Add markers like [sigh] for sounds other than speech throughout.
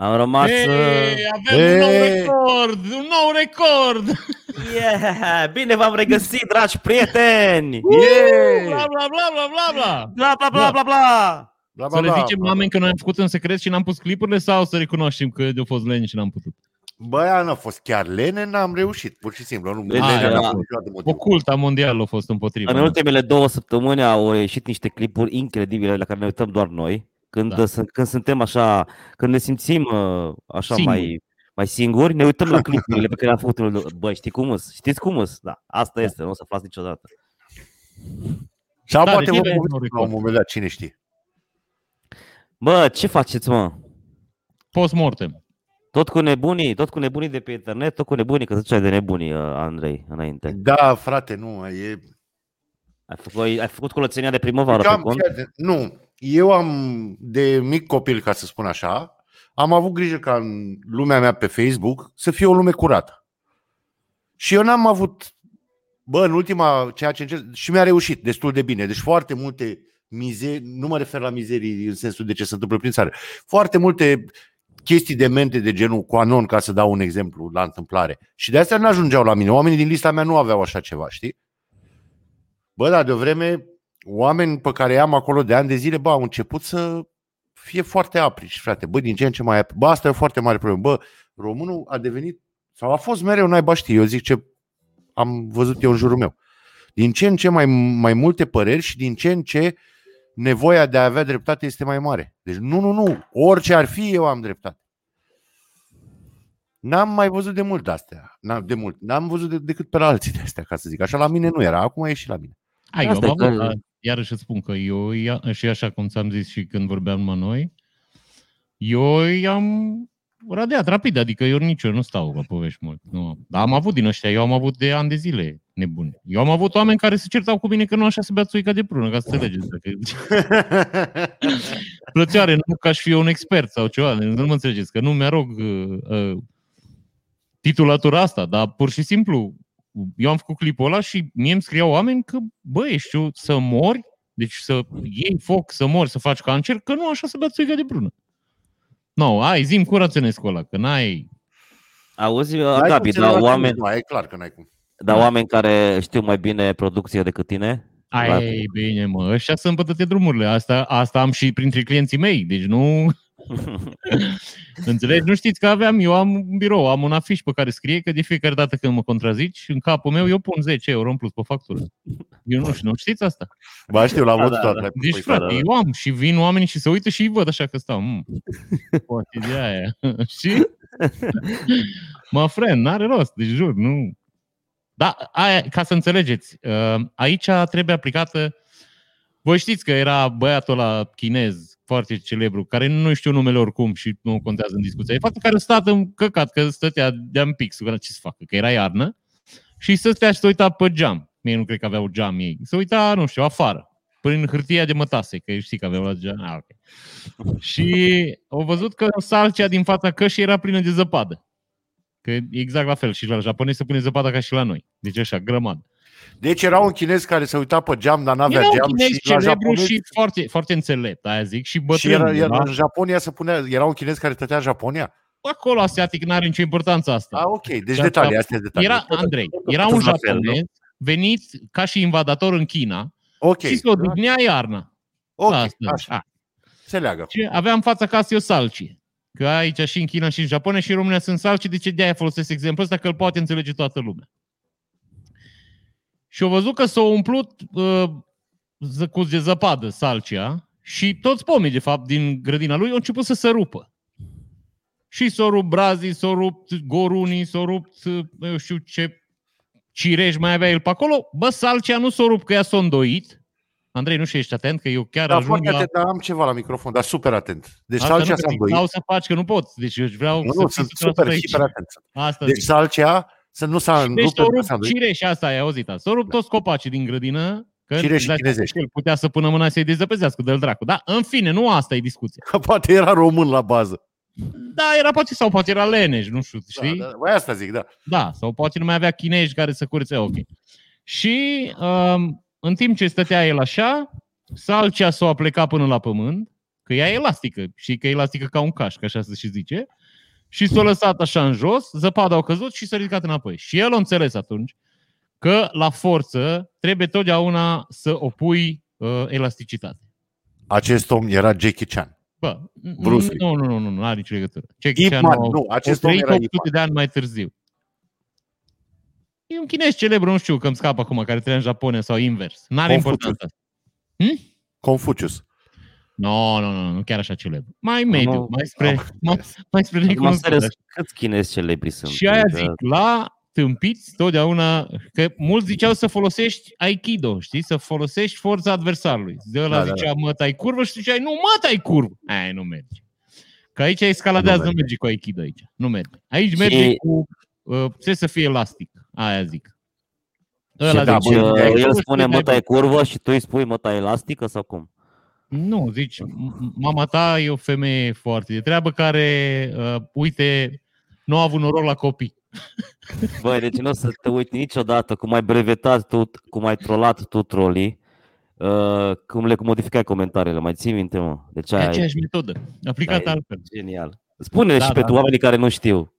Am rămas... Hey, uh, avem un nou Hey! record! Un nou record! Yeah! Bine v-am regăsit, dragi prieteni! Yeah! Bla bla bla bla bla bla! Bla, bla, bla, bla, bla! Bla, bla, Să le bla, zicem bla. oameni că noi am făcut în secret și n-am pus clipurile sau să recunoaștem că de-au fost leni și n-am putut? Bă, aia n-a fost chiar lene, n-am reușit, pur și simplu. Nu, Bine, lene da. n-a fost niciodată motiv. Oculta mondială a fost împotriva. În ultimele două săptămâni au ieșit niște clipuri incredibile la care ne uităm doar noi. Când, Da. da. când suntem așa, când ne simțim uh, așa Singuri. mai, mai singuri, ne uităm la [laughs] clipurile pe care le-am făcut. Băi, știi cum îs? Știți cum îs? Da, asta este, nu o să aflați niciodată. Sau Da, poate deci vă e povestim nou la record. un moment dat, cine știe. Bă, ce faceți, mă? Post-mortem. Tot cu nebunii, tot cu nebunii de pe internet, tot cu nebunii, că ziceai de nebunii, uh, Andrei, înainte. Da, frate, nu, e... Ai făcut, ai făcut curățenia de primăvară Eu pe am, cont? fii atent, nu, eu am, de mic copil, ca să spun așa, am avut grijă ca în lumea mea pe Facebook să fie o lume curată. Și eu n-am avut, bă, în ultima, ceea ce încerc, și mi-a reușit destul de bine. Deci foarte multe mizerii, nu mă refer la mizerii în sensul de ce se întâmplă prin țară, foarte multe chestii de mente de genul cu anon, ca să dau un exemplu la întâmplare. Și de astea nu ajungeau la mine. Oamenii din lista mea nu aveau așa ceva, știi? Bă, dar de o vreme, oameni pe care i-am acolo de ani de zile, bă, au început să fie foarte aprici, frate. Bă, din ce în ce mai apri. Bă, asta e o foarte mare problemă. Bă, românul a devenit, sau a fost mereu naiba știi, eu zic ce am văzut eu în jurul meu. Din ce în ce mai, mai multe păreri și din ce în ce nevoia de a avea dreptate este mai mare. Deci nu, nu, nu, orice ar fi, eu am dreptate. N-am mai văzut de mult astea. N-am, de mult. N-am văzut de, decât pe la alții de astea, ca să zic. Așa la mine nu era, acum e și la mine. Hai, eu Asta am e că- avut, dar iarăși îți spun că eu, ia- și așa cum ți-am zis și când vorbeam numai noi, eu i-am radeat rapid, adică eu nici eu nu stau la povești mult. Nu. Dar am avut din ăștia, eu am avut de ani de zile nebuni. Eu am avut oameni care se certau cu mine că nu așa se bea țuica de prună, ca să înțelegeți. Dacă... [laughs] Plăcioare, nu ca și fi eu un expert sau ceva, nu mă înțelegeți, că nu mi-arog uh, uh, titulatura asta, dar pur și simplu eu am făcut clipul ăla și mie îmi scriau oameni că, bă, ești tu să mori, deci să iei foc, să mori, să faci cancer, că nu așa să bea țuica de prună. Nu, no, ai, zi-mi curățenescu ăla, că n-ai... Auzi, N-ai cum Gabi, să dar le oameni, Nu, e clar că n-ai cum. dar oameni care știu mai bine producție decât tine? Ai, bine, mă, ăștia sunt pe toate drumurile. Asta, asta am și printre clienții mei, deci nu... [laughs] Înțelegi? Nu știți că aveam, eu am un birou, am un afiș pe care scrie că de fiecare dată când mă contrazici, în capul meu eu pun 10 euro în plus pe factură. Eu nu știu, nu știți asta? Ba știu, l-am Da, văzut da, toată. da. Deci, Păi, frate, da, da. eu am și vin oamenii și se uită și îi văd așa că stau. Mm. Poate de aia. [laughs] și mă fren, n-are rost, deci jur, nu. Da, aia, ca să înțelegeți, uh, aici trebuie aplicată voi știți că era băiatul la chinez foarte celebru, care nu știu numele oricum și nu contează în discuția. E faptul care a stat în căcat, că stătea de-am pixul, că ce să facă, că era iarnă, și să stea și să uita pe geam. Mie nu cred că aveau geam ei. Să uita, nu știu, afară, prin hârtia de mătase, că știi că aveau la geam. Ah, okay. Și au văzut că salcea din fața cășii era plină de zăpadă. Că e exact la fel și la japonezi se pune zăpada ca și la noi. Deci așa, grămadă. Deci era un chinez care se uita pe geam, dar n-avea Era un geam chinez și la celebru japonezi... și foarte, foarte înțelept, aia zic, și și bătrân. era, era, da? în Japonia se punea, era un chinez care stătea în Japonia? Acolo asiatic n-are nicio importanță asta. Ah, ok, deci Da, detalii, da. astea sunt detalii. Era Andrei, era Tot un la fel, japonez venit ca și invadator în China Ok, și se odihnea iarna. ok, Asta, așa, a. se leagă. Și aveam în fața casei o salci. Că aici și în China și în Japonia și în România sunt salci, de ce de-aia folosesc exemplul ăsta, că îl poate înțelege toată lumea. Și au văzut că s-au umplut uh, ză- cu de zăpadă salcia și toți pomii, de fapt, din grădina lui au început să se rupă. Și s-au rupt brazii, s-au rupt gorunii, s-au rupt, uh, eu știu ce cireș mai avea el pe acolo. Bă, salcia nu s-a rupt, că ea s-a îndoit. Andrei, nu știu, ești atent, că eu chiar Da, ajung foarte la... atent, dar am ceva la microfon, dar super atent. Deci Asta nu, salcea că s-a te îndoit. dau să faci, că nu pot. Deci eu vreau Nu, să nu, fii sunt 100% super, aici. hiper atent. Asta Deci zic. salcea să nu s-a Deci rupt s-au pentru că rupt s-a îndoit. cireși, asta ai auzit. asta. S-au rupt toți copacii din grădină. Că Cireși dai chinezești. seama că El putea să pună mâna să-i dezăpezească de dracu. Da, în fine, nu asta e discuția. Că poate era român la bază. Da, era poate sau poate era leneș, nu știu, știi? Da, da, băi, asta zic, da. Da, sau poate nu mai avea chinezi care să curățe, ok. Și um, în timp ce stătea el așa, salcea s-o a plecat până la pământ, că ea e elastică și că e elastică ca un caș, că așa se și zice. Și s-a lăsat așa în jos, zăpada au căzut și s-a ridicat înapoi. Și el a înțeles atunci că la forță trebuie totdeauna să opui uh, elasticitate. Acest om era Jackie Chan. Bă, Bruce Lee. nu, nu, nu, nu, nu are nicio legătură. Jackie Ip Chan Man, a- nu, acest a om trăit era 800 Ip de ani mai târziu. E un chinez celebru, nu știu că îmi scapă acum, care trăia în Japonia sau invers. N-are Confucius. importanță. Confucius. Nu, nu, nu, nu chiar așa celebru. Mai mediu, Nu. mai spre, Am mai, mai spre Acum, necunoscut. serios, așa. câți chinezi celebri sunt? Și aia Adică- zic, la tâmpiți totdeauna, că mulți ziceau să folosești Aikido, știi? Să folosești forța adversarului. De ăla Da, da, zicea, mă, tai curvă și tu ziceai, nu, mă, tai curvă. Aia nu merge. Că aici escaladează, Nu nu merge. merge cu Aikido aici. Nu merge. Aici merge Și- cu, uh, trebuie să fie elastic. Aia zic. Și Ăla da, deci, bă, uh, de aici el nu spune știu, măta de e curvă și tu îi spui măta elastică sau cum? Nu, zici, m- mama ta e o femeie foarte de treabă care, uh, uite, nu a avut noroc la copii. [laughs] Băi, deci nu o să te uiți niciodată cum ai brevetat tu, cum ai trolat tu trolii, uh, cum le modificai comentariile, mai ții minte, mă? Deci E aia e aceeași metodă, aplicată Da, e- altfel. genial. Spune Da, și da, pentru da. oamenii care nu știu.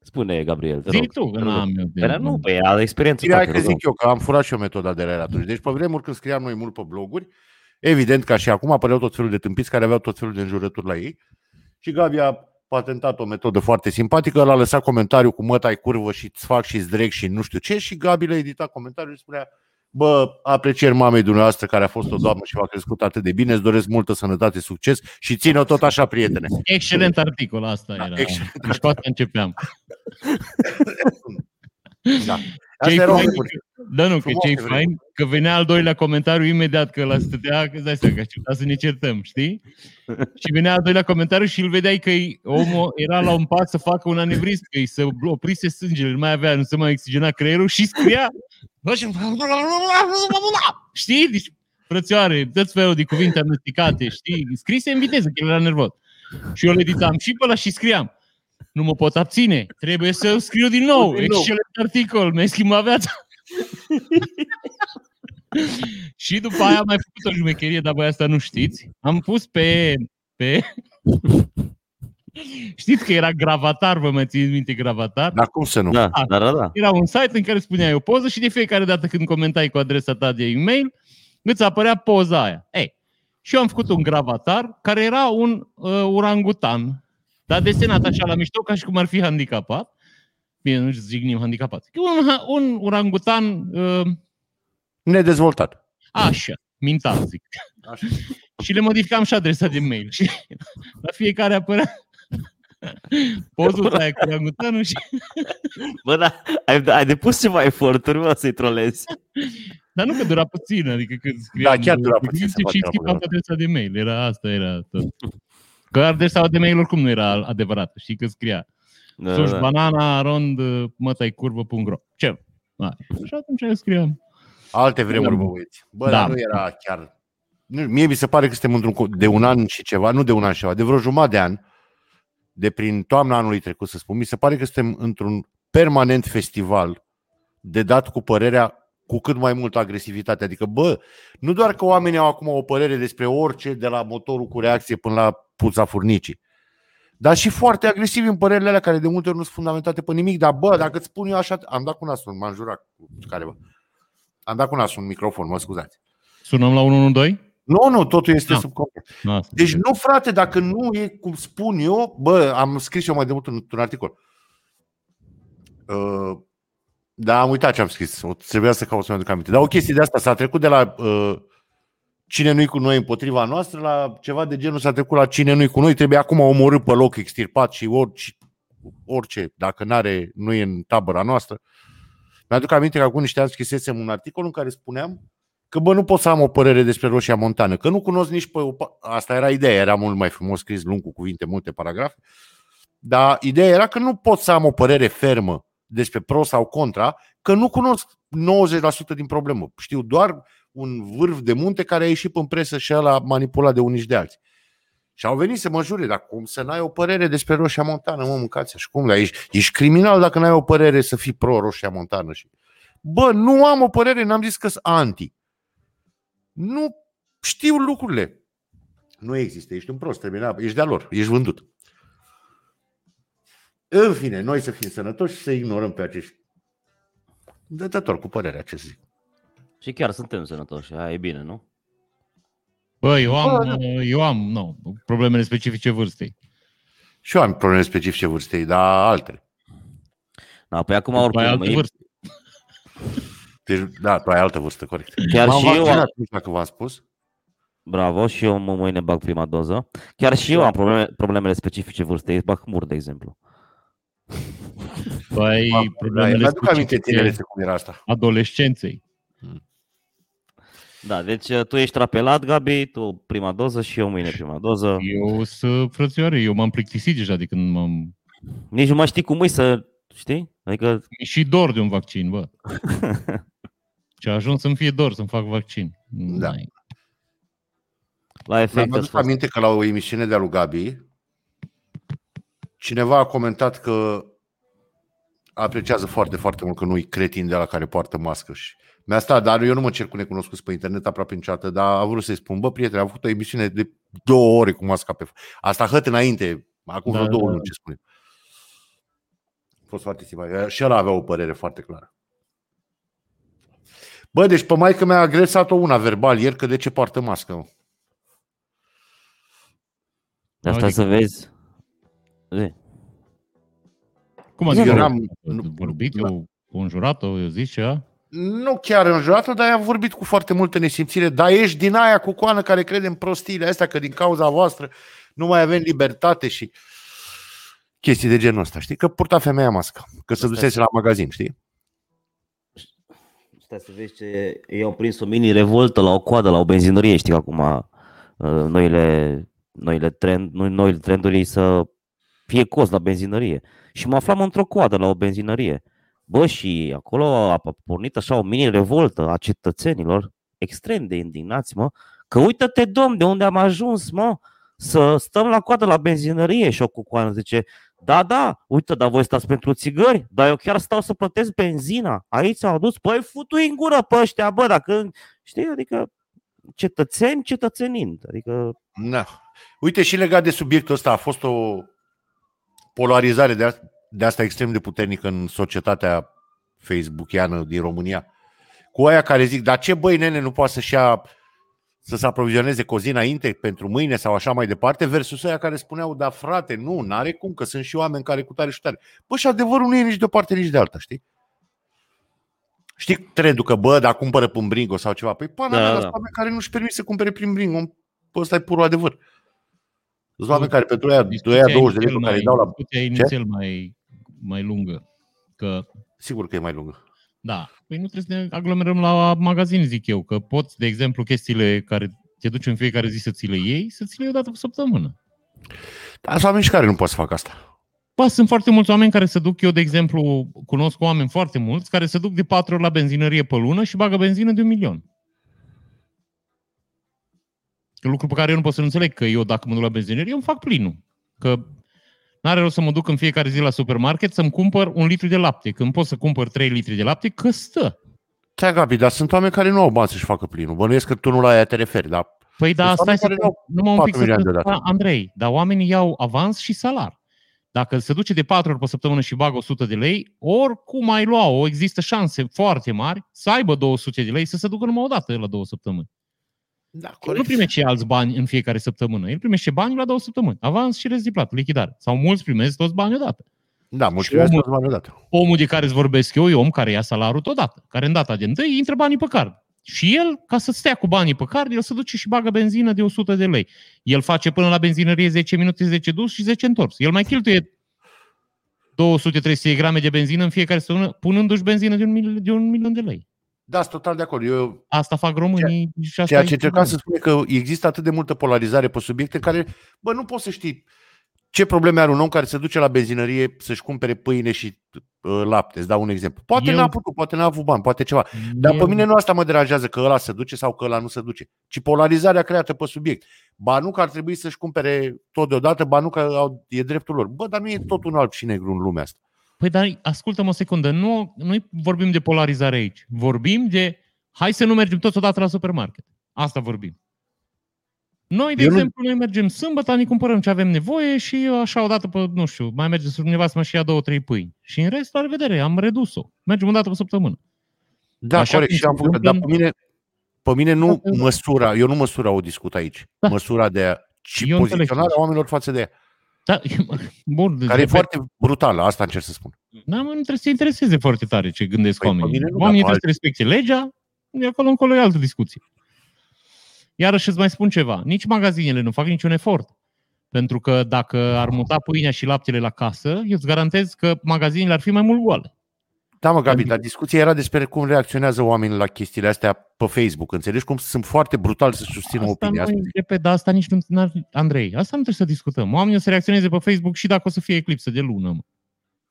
Spune, Gabriel, te Zi rog. tu, că te rog. n-am eu de... Păi, nu, pe ea, experiență. Bine, hai tată, că rog. zic eu că am furat și eu metoda de la el atunci. Deci pe vremuri când scriam noi mult pe bloguri, evident ca și acum apăreau tot felul de tâmpiți care aveau tot felul de înjurături la ei. Și Gabi a patentat o metodă foarte simpatică, l-a lăsat comentariu cu măta ai curvă și îți fac și îți dreg și nu știu ce și Gabi le-a editat comentariul și spunea Bă, aprecieri mamei dumneavoastră care a fost o doamnă și v-a crescut atât de bine, îți doresc multă sănătate, succes și ține-o tot așa, prietene. Excelent articol, asta Da, era. excelent Deci cu asta începeam. [laughs] Da. Ce-i Asta erau fain, vremuri. da, nu, că Frumoase ce vremuri. fain, că venea al doilea comentariu imediat, că la stătea, că îți dai seama, că aștepta să ne certăm, știi? [laughs] Și venea al doilea comentariu și îl vedeai că omul era la un pas să facă un anevrism, că îi se oprise sângele, nu mai avea, nu se mai oxigena creierul și scria [laughs] Știi? Deci, frățioare, tot felul de cuvinte amestecate, știi? Scrise în viteză, că el era nervos. Și eu le editam și pe ăla și scriam. Nu mă pot abține, trebuie să scriu din nou. Din nou. Excelent articol, mi-ai schimbat viața. [laughs] și după aia am mai făcut o jumecherie, dar voi asta nu știți. Am pus pe... pe... Știți că era gravatar, vă mai țineți minte gravatar? Dar cum să nu? Da, Ah. da, da, da. Era un site în care spuneai o poză și de fiecare dată când comentai cu adresa ta de e-mail, îți apărea poza aia. Ei, și eu am făcut un gravatar care era un uh, urangutan, dar desenat așa la mișto ca și cum ar fi handicapat. Bine, nu zignim handicapat. Un, ha- un urangutan uh, Nedezvoltat. așa, mintat, zic. Așa. Și le modificam și adresa de mail. Și la fiecare apărea pozul aia cu urangutanul și Bă, da, ai, ai depus ceva eforturi, mă, să-i trolezi. Dar nu că dura puțin, adică când scriam Da, chiar dura puțin să și faci schimbam treaba adresa de mail. Era asta, era tot. Că adresa de mail oricum nu era adevărată, știi că scria Da, suși da. banana rond mătai curvă.ro. Ce? Da. Și atunci eu scriam. Alte vremuri, Da. bă, băieți. Bă, Da. dar nu era chiar... Nu, mie mi se pare că suntem într-un... co- de un an și ceva, nu de un an și ceva, de vreo jumătate de an, de prin toamna anului trecut, să spun, mi se pare că suntem într-un permanent festival de dat cu părerea cu cât mai multă agresivitate. Adică, bă, nu doar că oamenii au acum o părere despre orice, de la motorul cu reacție până la puța furnicii, dar și foarte agresivi în părerile alea care de multe ori nu sunt fundamentate pe nimic. Dar, bă, dacă îți spun eu așa, am dat cu nasul, m-am jurat cu careva. Am dat cu nasul un microfon, mă scuzați. Sunăm la 112? Nu, nu, totul este Da. sub control. Da, Deci nu, frate, dacă nu e cum spun eu, bă, am scris eu mai de mult un, un articol. Uh, da, am uitat ce am scris. O, trebuia să caut să-mi aduc aminte. Dar o chestie de asta s-a trecut de la uh, cine nu-i cu noi împotriva noastră la ceva de genul s-a trecut la cine nu-i cu noi, trebuie acum omorât pe loc, extirpat și orice, orice dacă n-are, nu e în tabăra noastră. Mi-aduc aminte că acum niște ani scrisesem un articol în care spuneam că bă, nu pot să am o părere despre Roșia Montană, că nu cunosc nici pe... o pa- Asta era ideea, era mult mai frumos scris, lung cu cuvinte, multe paragrafe, dar ideea era că nu pot să am o părere fermă despre pro sau contra, că nu cunosc 90% din problemă. Știu doar un vârf de munte care a ieșit în presă și ăla manipulat de unii și de alții. Și au venit să mă jure, dar cum să n-ai o părere despre Roșia Montană, mă, mâncați și cum? Dar ești, ești criminal dacă n-ai o părere să fii pro-Roșia Montană. Și... Bă, nu am o părere, n-am zis că sunt anti. Nu știu lucrurile. Nu există, ești un prost, terminat, ești de-a lor, ești vândut. În fine, noi să fim sănătoși și să ignorăm pe acești dătători cu părerea, ce să zic. Și chiar suntem sănătoși, aia e bine, nu? Bă, eu am, Bă, da. eu am nu, problemele specifice vârstei. Și eu am probleme specifice vârstei, dar altele. Da, păi acum Mai oricum, alte e- vârste. Deci, da, tu ai altă vârstă, corect. chiar M-am și eu, am, vaccinat, nu știu dacă v-am spus. bravo, și eu mă mâine bag prima doză. Chiar și eu am probleme, problemele specifice vârstei, bahmur, de exemplu. Păi, Da, problemele mi-aduc aminte specifice tinerețe cum era asta. adolescenței. Da, deci uh, tu ești rapelat, Gabi, tu prima doză și eu mâine prima doză. Eu sunt frățioare, eu m-am plictisit deja de când m-am... Nici nu mai știi cum e să, știi? Adică, Mi și dor de un vaccin, bă. [laughs] Ce a ajuns să-mi fie dor să-mi fac vaccin. Da. N-ai. la efect Mi-am adus aminte că la o emisiune de-a lui Gabi, cineva a comentat că apreciază foarte, foarte mult că nu-i cretin de la care poartă mască și mi-a stat, dar eu nu mă cer cu necunoscuți pe internet aproape niciodată, dar a vrut să-i spun, bă, prietene, am făcut o emisiune de două ore cu masca pe f- Asta hăt înainte, acum Da, vreo două da. luni, ce spune. A fost foarte simpatic. Și ăla avea o părere foarte clară. Bă, deci pe maică mi-a agresat-o una verbal ieri că de ce poartă mască. mă. De asta Adică- să vezi. Zi. Cum Eu adică? n-am- Nu, vorbit, da. eu înjurat-o, eu zis ceva? Nu chiar înjurată, dar i-am vorbit cu foarte multă nesimțire. Dar ești din aia cu coană care crede în prostiile astea, că din cauza voastră nu mai avem libertate și chestii de genul ăsta. Știi? Că purta femeia mască, că se Asta dusese la magazin, știi? Stai să vezi ce... Eu am prins o mini revoltă la o coadă la o benzinărie, știi că acum uh, noile, noile, trend, noi- noile trenduri e să fie cost la benzinărie. Și mă aflam într-o coadă la o benzinărie. Bă, și acolo a a pornit așa o mini revoltă a cetățenilor, extrem de indignați, mă, că uită-te, domn, de unde am ajuns, mă, să stăm la coadă la benzinărie și o cucoană zice, da, da, uite, dar voi stați pentru țigări, dar eu chiar stau să plătesc benzina. Aici s-au adus, păi futu în gură pe ăștia, bă, dacă, știi, adică cetățeni cetățenind, adică Da. Uite, și legat de subiectul ăsta, a fost o polarizare de, a, de asta extrem de puternică în societatea facebookiană din România. Cu aia care zic, dar ce băi, nene, nu poate să-și ia să se aprovizioneze cu o zi înainte pentru mâine sau așa mai departe, versus aia care spuneau, da frate, nu, n-are cum, că sunt și oameni care cu tare și tare. Bă, și adevărul nu e nici de o parte, nici de alta, știi? Știi trendul că, bă, dar cumpără prin Bringo sau ceva? Păi, pana Da, da, da, da. da. oameni care nu-și permit să cumpere prin Bringo. Bă, ăsta e purul adevăr. Sunt oameni care pentru aia, Discuția aia 20 de lei inițial pe care îi mai- dau la... Discuția inițial mai, mai lungă. Că Sigur că e mai lungă. Da. Păi nu trebuie să ne aglomerăm la magazin, zic eu, că poți, de exemplu, chestiile care te duci în fiecare zi să ți le iei, să ți le iei o dată pe săptămână. Dar sunt oameni și care nu pot să facă asta. Ba, sunt foarte mulți oameni care se duc, eu, de exemplu, cunosc oameni foarte mulți, care se duc de patru ori la benzinărie pe lună și bagă benzină de un milion. E un lucru pe care eu nu pot să înțeleg, că eu, dacă mă duc la benzinărie, îmi fac plinul. Că n-are rost să mă duc în fiecare zi la supermarket să-mi cumpăr un litru de lapte, când pot să cumpăr 3 litri de lapte, că stă. Ți-a Gabi, dar sunt oameni care nu au bani să-și facă plinul. Bănuiesc că tu nu la aia te referi, dar Păi da, Sunt stai oameni să care dau numai un 4 pic să milioane spun deodată. ceva, Andrei, dar oamenii iau avans și salar. Dacă se duce de 4 ori pe săptămână și bagă 100 de lei, oricum ai lua-o, există șanse foarte mari să aibă 200 de lei să se ducă numai o dată la două săptămâni. Da, El nu primește alți bani în fiecare săptămână. El primește bani la două săptămâni. Avans și rest de plată, lichidare. Sau mulți primesc toți banii odată. Da, mulțumesc omul- toți banii odată. Omul de care îți vorbesc eu e om care ia salariul odată, care în data de întâi intră banii pe card. Și el, ca să stea cu banii pe card, el se duce și bagă benzină de 100 de lei. El face până la benzinărie 10 minute, 10 dus și 10 întors. El mai cheltuie 200-300 de grame de benzină în fiecare săptămână, punându-și benzină de un, mil, de un milion de lei. Da, sunt total de acord. Eu, Asta fac românii și asta ceea e ce încercam să spun e că există atât de multă polarizare pe subiecte care, bă, nu poți să știi ce probleme are un om care se duce la benzinărie să-și cumpere pâine și uh, lapte. Îți dau un exemplu. Poate Eu- n-a putut, poate n-a avut bani, poate ceva. Dar pe Eu- mine nu asta mă deranjează că ăla se duce sau că ăla nu se duce, ci polarizarea creată pe subiect. Ba nu că ar trebui să-și cumpere tot deodată, ba nu că au, e dreptul lor. Bă, dar nu e tot un alb și negru în lumea asta. Păi dar ascultă-mă o secundă, nu, nu vorbim de polarizare aici. Vorbim de hai să nu mergem toți odată la supermarket. Asta vorbim. Noi, de Eu nu- exemplu, noi mergem sâmbătă, ne cumpărăm ce avem nevoie și așa odată pe, nu știu, mai merge să nevastă mă și ia două, trei pâini. Și în rest, la revedere, am redus-o. Mergem o dată pe săptămână. Da, Așa corect, cum și am se făcut, dar pe întâmplă mine, pe mine nu Da, da. măsura, eu nu măsura o discut aici, Da. măsura de a, ci Eu înțeleg poziționarea ce oamenilor față de ea, Da, bun, care e repet, foarte brutală, asta încerc să spun. Da, mă, nu trebuie să se intereseze foarte tare ce gândesc Păi, pe oamenii. mine nu, oamenii dar pe trebuie să respecte legea, de acolo încolo e altă discuție. Iarăși îți mai spun ceva. Nici magazinele nu fac niciun efort. Pentru că dacă ar muta pâinea și laptele la casă, eu îți garantez că magazinele ar fi mai mult goale. Da, mă, Gabi, Adică- dar discuția era despre cum reacționează oamenii la chestiile astea pe Facebook. Înțelegi cum sunt foarte brutal să susțină Asta opinia nu, asta? repet, dar asta nici nu... n-ar- Andrei, asta nu trebuie să discutăm. Oamenii o să reacționeze pe Facebook și dacă o să fie eclipsă de lună. Mă.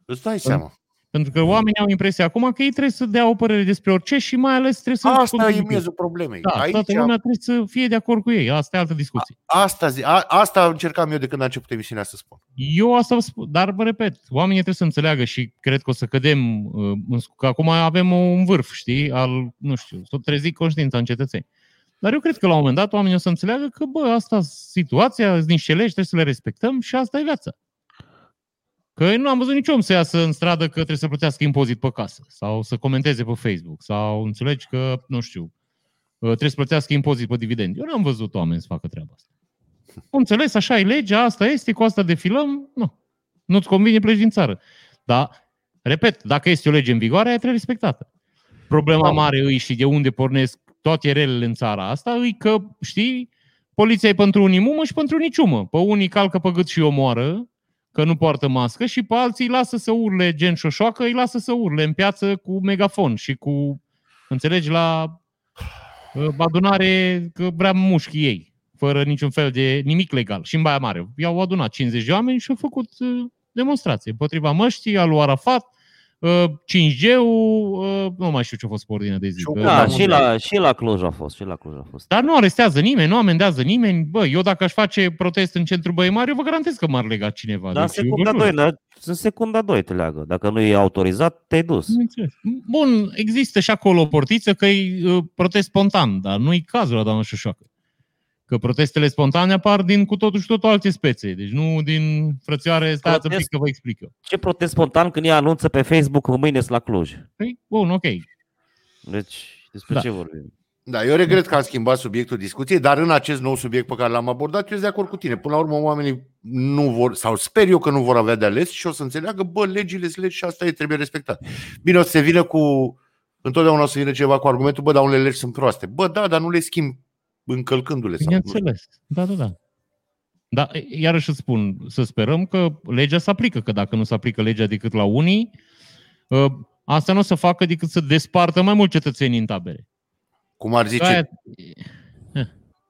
Îți dai seama. Pentru că oamenii au impresia acum că ei trebuie să dea o părere despre orice și mai ales trebuie să... Asta e miezul problemei. Da, Aici, toată lumea trebuie să fie de acord cu ei. Asta e altă discuție. asta, zi, a, asta încercam eu de când a început emisiunea să spun. Eu asta vă spun, dar vă repet, oamenii trebuie să înțeleagă și cred că o să cădem, uh, în sc- că acum avem un vârf, știi, al, nu știu, să trezi conștiința în cetățeni. Dar eu cred că la un moment dat oamenii o să înțeleagă că, bă, asta e situația, sunt niște legi, trebuie să le respectăm și asta e viața. Că eu nu am văzut nici om să iasă în stradă că trebuie să plătească impozit pe casă sau să comenteze pe Facebook sau înțelegi că, nu știu, uh, trebuie să plătească impozit pe dividend. Eu nu am văzut oameni să facă treaba asta. Am înțeles, așa e legea, asta este, cu asta defilăm, nu. Nu-ți convine, pleci din țară. Dar, repet, dacă este o lege în vigoare, aia trebuie respectată. Problema Da. mare îi și de unde pornesc toate relele în țara asta, îi că, știi, poliția e pentru unii mumă și pentru unii ciumă. Pe unii calcă pe gât și omoară, că nu poartă mască, și pe alții îi lasă să urle gen șoșoacă, îi lasă să urle în piață cu megafon și cu, înțelegi, la uh, adunare că vrea mușchi ei, fără niciun fel de nimic legal. Și în Baia Mare. I-au adunat 50 de oameni și au făcut uh, demonstrație împotriva măștii, al lui Arafat, uh, 5G-ul, uh, nu mai știu ce a fost pe ordine de zi. Și că- Da, Da, da, și la, și la Cluj a fost, și la Cluj a fost. dar nu arestează nimeni, nu amendează nimeni. Bă, eu dacă aș face protest în centrul Băi Mari, eu vă garantez că m-ar lega cineva. Dar în Deci, eu vă secunda jur. 2, dar în secunda 2 te leagă. Dacă nu e autorizat, te-ai dus. Nu înțeles. Bun, există și acolo o portiță că e uh, protest spontan, dar nu e cazul la doamna Șoșoacă. Că protestele spontane apar din cu totul și totul alte spețe. Deci nu din frățioare, stați un Protest- pic că vă explic eu. Ce protest spontan când ea anunță pe Facebook că mâine sunt la Cluj? Păi, bun, ok. Deci, despre Da. ce vorbim? Da, eu regret că am schimbat subiectul discuției, dar în acest nou subiect pe care l-am abordat, eu sunt de acord cu tine. Până la urmă, oamenii nu vor, sau sper eu că nu vor avea de ales și o să înțeleagă, bă, legile sunt legi și asta e, trebuie respectat. Bine, o să se vină cu, întotdeauna o să vină ceva cu argumentul, bă, dar unele legi sunt proaste. Bă, da, dar nu le schimb încălcându-le. Sau, nu știu. Bineînțeles. Da, da, da. Da, iarăși îți spun, să sperăm că legea se aplică, că dacă nu se aplică legea decât la unii, ă, asta nu o să facă decât să despartă mai mult cetățenii în tabere. Cum ar zice, Aia,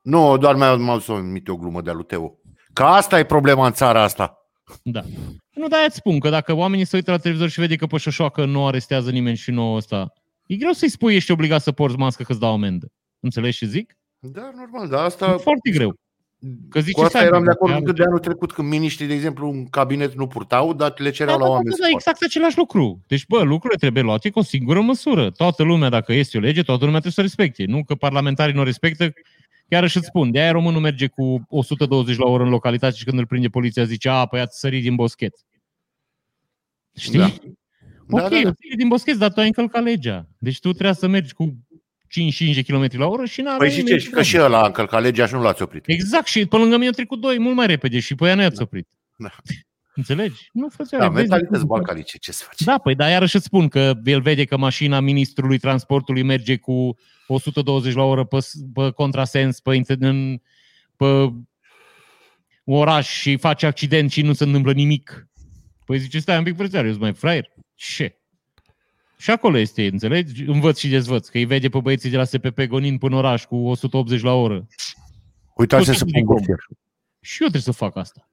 nu, doar mi-am m-am somnit o glumă de-a lui Teo. Că asta e problema în țara asta. da. Nu, dar îți spun că dacă oamenii se uită la televizor și vede că pe șoșoacă nu arestează nimeni și nu ăsta, e greu să-i spui ești obligat să porți mască că îți dau amendă. Înțelegi ce zic? Da, normal, dar E asta... foarte greu. Că zice cu asta Sandra, eram de acord că cu de anul trecut, când miniștrii, de exemplu, în cabinet nu purtau, dar le cereau la oameni da, să da, poarte. exact același lucru. Deci, bă, lucrurile trebuie luate cu o singură măsură. Toată lumea, dacă este o lege, toată lumea trebuie să o respecte. Nu că parlamentarii nu o respectă, chiar și spun. De aia românul merge cu 120 la oră în localitate și când îl prinde poliția zice, a, păi ați sărit din boschet. Știi? Da. Ok, Da, da, da. sărit din boschet, dar tu ai încălcat legea. Deci tu trebuie să mergi cu 5-5 de km la oră și n-are Păi și nimeni ce? Și că și ăla a încălcat legea și nu l-ați oprit. Exact, și pe lângă mine a trecut doi mult mai repede și pe ea nu i-ați oprit. Da. [laughs] Înțelegi? Nu, frate, Da, vezi- mentalități balcanice, ce să faci? Da, păi dar iarăși îți spun că el vede că mașina ministrului transportului merge cu 120 la oră pe, s- pe contrasens, pe, inter- în, pe oraș și face accident și nu se întâmplă nimic. Păi zice, stai un pic frățioare, eu sunt mai fraier. Ce? Și acolo este, înțelegi? Învăț și dezvăț, că îi vede pe băieții de la SPP gonind până oraș cu 180 la oră. Uitați Tot să timpul spun de burtier. Și eu trebuie să fac asta.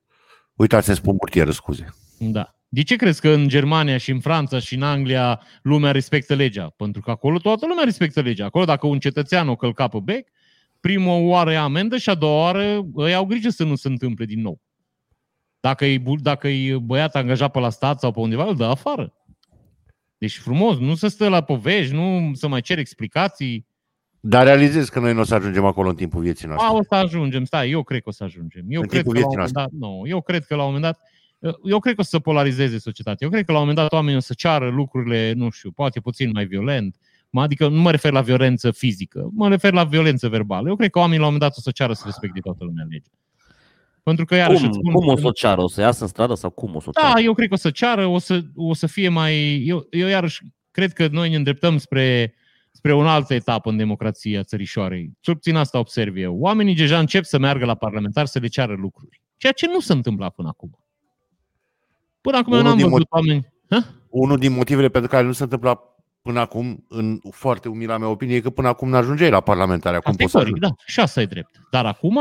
Uitați să spun burtier, scuze. Da. De ce crezi că în Germania și în Franța și în Anglia lumea respectă legea? Pentru că acolo toată lumea respectă legea. Acolo dacă un cetățean o călca pe bec, prima oară e amendă și a doua oară îi au grijă să nu se întâmple din nou. Dacă e, bu- dacă e băiat angajat pe la stat sau pe undeva, îl dă afară. Deci frumos, nu să stă la povești, nu să mai cer explicații. Dar realizez că noi nu o să ajungem acolo în timpul vieții noastre. A, o să ajungem, stai, eu cred că o să ajungem. Eu În cred că timpul la un vieții moment dat, nu, eu cred că la un moment dat, eu cred că o să se polarizeze societatea. Eu cred că la un moment dat oamenii o să ceară lucrurile, nu știu, poate puțin mai violent, Mă- adică nu mă refer la violență fizică, mă refer la violență verbală. Eu cred că oamenii la un moment dat o să ceară să respecte toată lumea legea. Pentru că iarăși Cum, îți spun, cum o să o ceară? O să iasă în stradă sau cum o să o ceară? Da, eu cred că o să ceară, o să, o să fie mai... Eu, eu iarăși cred că noi ne îndreptăm spre, spre o altă etapă în democrația țărișoarei. Cel puțin asta observ eu. Oamenii deja încep să meargă la parlamentar să le ceară lucruri. Ceea ce nu se întâmpla până acum. Până acum eu Unul n-am din văzut oameni... Ha? Unul din motivele pentru care nu se întâmpla până acum, în foarte umila mea opinie, e că până acum n-ajungeai la parlamentare. Acum poți să Categoric, ajungi. da, și asta e drept. Dar acum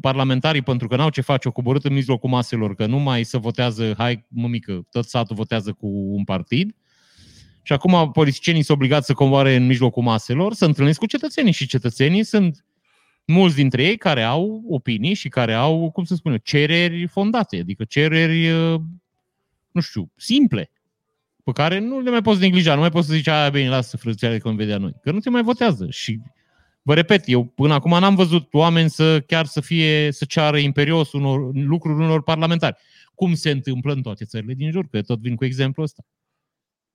parlamentarii, pentru că n-au ce face, au coborât în mijlocul maselor, că nu mai se votează, hai mămică, tot satul votează cu un partid, și acum politicienii sunt obligați să coboare în mijlocul maselor, să întâlnesc cu cetățenii și cetățenii sunt mulți dintre ei care au opinii și care au, cum să spun eu, cereri fondate, adică cereri, uh, nu știu, simple, pe care nu le mai poți neglija, nu mai poți să zici, aia bine, lasă frățioare că îmi vedea noi, că nu te mai votează și Vă repet, eu până acum n-am văzut oameni să chiar să fie, să ceară imperios unor lucruri unor parlamentari. Cum se întâmplă în toate țările din jur, că tot vin cu exemplul ăsta.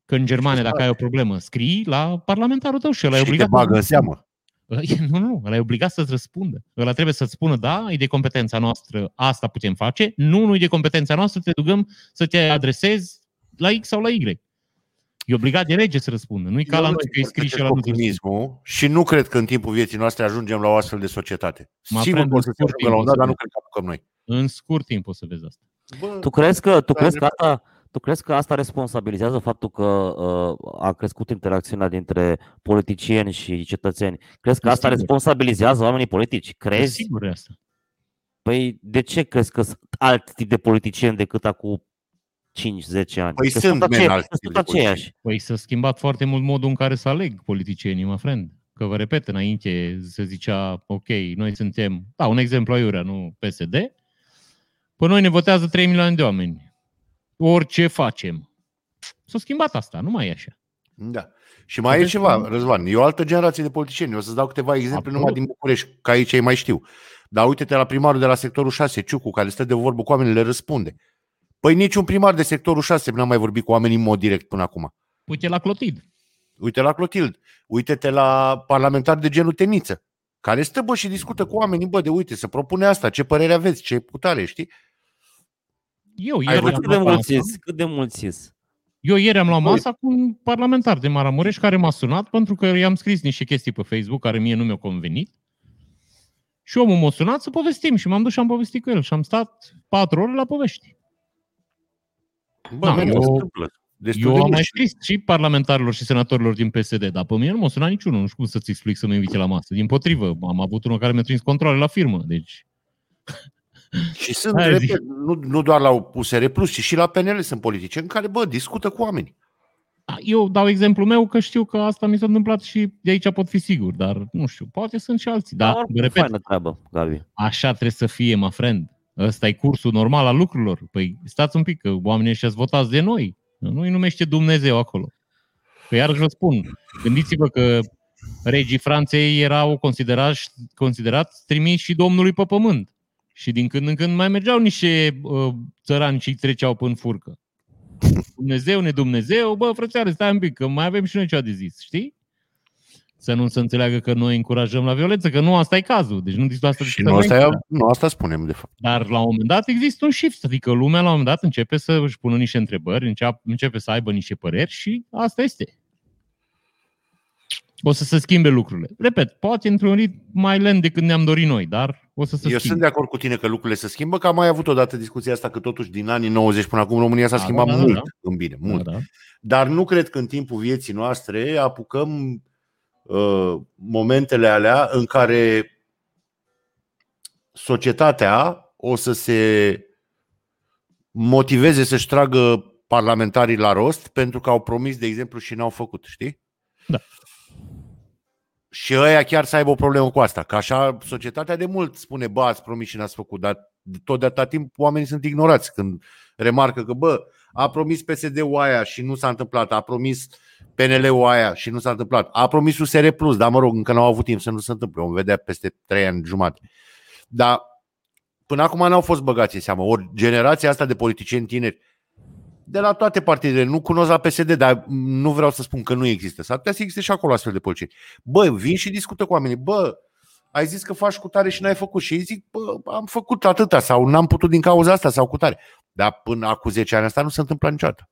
Că în Germania, dacă ai o problemă, scrii la parlamentarul tău și ăla e Și te obligat. bagă în seamă. [laughs] Nu, nu, ăla e obligat să-ți răspundă. Ăla trebuie să-ți spună, da, e de competența noastră, asta putem face, nu, nu e de competența noastră, te rugăm să te adresezi la X sau la Y. E obligat de lege să răspundă. Nu-i ca Eu la nu noi că e scris și la cu nu răspunde. optimismul și nu cred că în timpul vieții noastre ajungem la o astfel de societate. Mă Sigur aprend că o în să se scurt ajungă la un timp, dat, o dar să nu cred că apucăm noi. În scurt timp o să vezi asta. Bă, Tu crezi că, tu Da, crezi că dreptate. asta, tu crezi că asta responsabilizează faptul că uh, a crescut interacțiunea dintre politicieni și cetățeni? Crezi că asta Sigur. responsabilizează oamenii politici? Crezi? Sigur e asta. Păi de ce crezi că sunt alt tip de politicieni decât acum 5-10 ani? Păi Că sunt, tot men, ace- alți sunt tip tot de politicieni. aceiași. Păi s-a schimbat foarte mult modul în care să aleg politicienii, mă friend. Că vă repet, înainte se zicea, ok, noi suntem, da, un exemplu aiurea, nu PSD, pe noi ne votează 3 milioane de oameni. Orice facem. S-a schimbat asta, nu mai e așa. Da. Și mai e Deci, ceva, nu- Răzvan. E o altă generație de politicieni. O să-ți dau câteva exemple Absolut. numai din București, că aici ei mai știu. Dar uite-te la primarul de la sectorul 6, Ciucu, care stă de vorbă cu oamenii, le răspunde. Păi niciun primar de sectorul 6 n-a mai vorbit cu oamenii în mod direct până acum. Uite la Clotid. Uite la Clotild, uite-te la parlamentari de genul Teniță, care stă bă și discută cu oamenii, bă, de uite, să propune asta, ce părere aveți, ce putare, știi? Eu Ai ieri, văzut am Cât de luat mulți masa, ies? Cât de mulți ies? eu ieri am luat Băi. masa cu un parlamentar de Maramureș care m-a sunat pentru că i-am scris niște chestii pe Facebook care mie nu mi-au convenit. Și omul m-a sunat să povestim și m-am dus și am povestit cu el și am stat patru ore la povești. Bă, Da, da, eu- se întâmplă. Destul Eu de am mult. mai scris și parlamentarilor și senatorilor din PSD, dar pe mine nu m-a sunat niciunul, nu știu cum să-ți explic să mă invite la masă. Din potrivă, am avut unul care mi-a trimis controle la firmă, deci... Și sunt, Aia zic. repet, nu, nu doar la USR Plus, ci și la PNL sunt politicieni care, bă, discută cu oamenii. Da, Eu dau exemplu meu că știu că asta mi s-a întâmplat și de aici pot fi sigur, dar nu știu, poate sunt și alții. Dar, oricum, vă repet, faină treabă, Gabi. așa trebuie să fie, mă friend. Ăsta e cursul normal al lucrurilor. Păi stați un pic, că oamenii ăștia votați de noi. Nu îi numește Dumnezeu acolo. Păi iarăși vă spun, gândiți-vă că regii Franței erau considerați, considerați trimiși și Domnului pe pământ. Și din când în când mai mergeau niște uh, țărani și treceau până în furcă. Dumnezeu, ne Dumnezeu, bă, frățioare, stai un pic, că mai avem și noi ceva de zis, știi? Să nu se înțeleagă că noi încurajăm la violență, că nu asta e cazul. Deci nu despre asta Și discutăm nu asta, aici. e, nu asta spunem, de fapt. Dar la un moment dat există un shift, adică lumea la un moment dat începe să își pună niște întrebări, începe, începe să aibă niște păreri și asta este. O să se schimbe lucrurile. Repet, poate într-un ritm mai lent decât ne-am dorit noi, dar o să se Eu sunt schimbe. de acord cu tine că lucrurile se schimbă, că am mai avut odată discuția asta că totuși din anii 90 până acum România s-a Da, schimbat da, da, mult da. în bine, mult. Da, da. Dar nu cred că în timpul vieții noastre apucăm uh, momentele alea în care societatea o să se motiveze să-și tragă parlamentarii la rost pentru că au promis, de exemplu, și n-au făcut, știi? Da. Și ăia chiar să aibă o problemă cu asta. Că așa societatea de mult spune, bă, ați promis și n-ați făcut, dar tot de atâta timp oamenii sunt ignorați când remarcă că, bă, a promis PSD-ul aia și nu s-a întâmplat, a promis PNL-ul aia și nu s-a întâmplat. A promis USR Plus, dar mă rog, încă n-au avut timp să nu se întâmple. Vom vedea peste trei ani jumate. Dar până acum n-au fost băgați în seamă. Ori generația asta de politicieni tineri de la toate partidele, nu cunosc la PSD, dar nu vreau să spun că nu există. S-ar putea să existe și acolo astfel de politicieni. Bă, vin și discută cu oamenii. Bă, ai zis că faci cu tare și n-ai făcut. Și ei zic, bă, am făcut atâta sau n-am putut din cauza asta sau cu tare. Dar până acum 10 ani asta nu se întâmplă niciodată.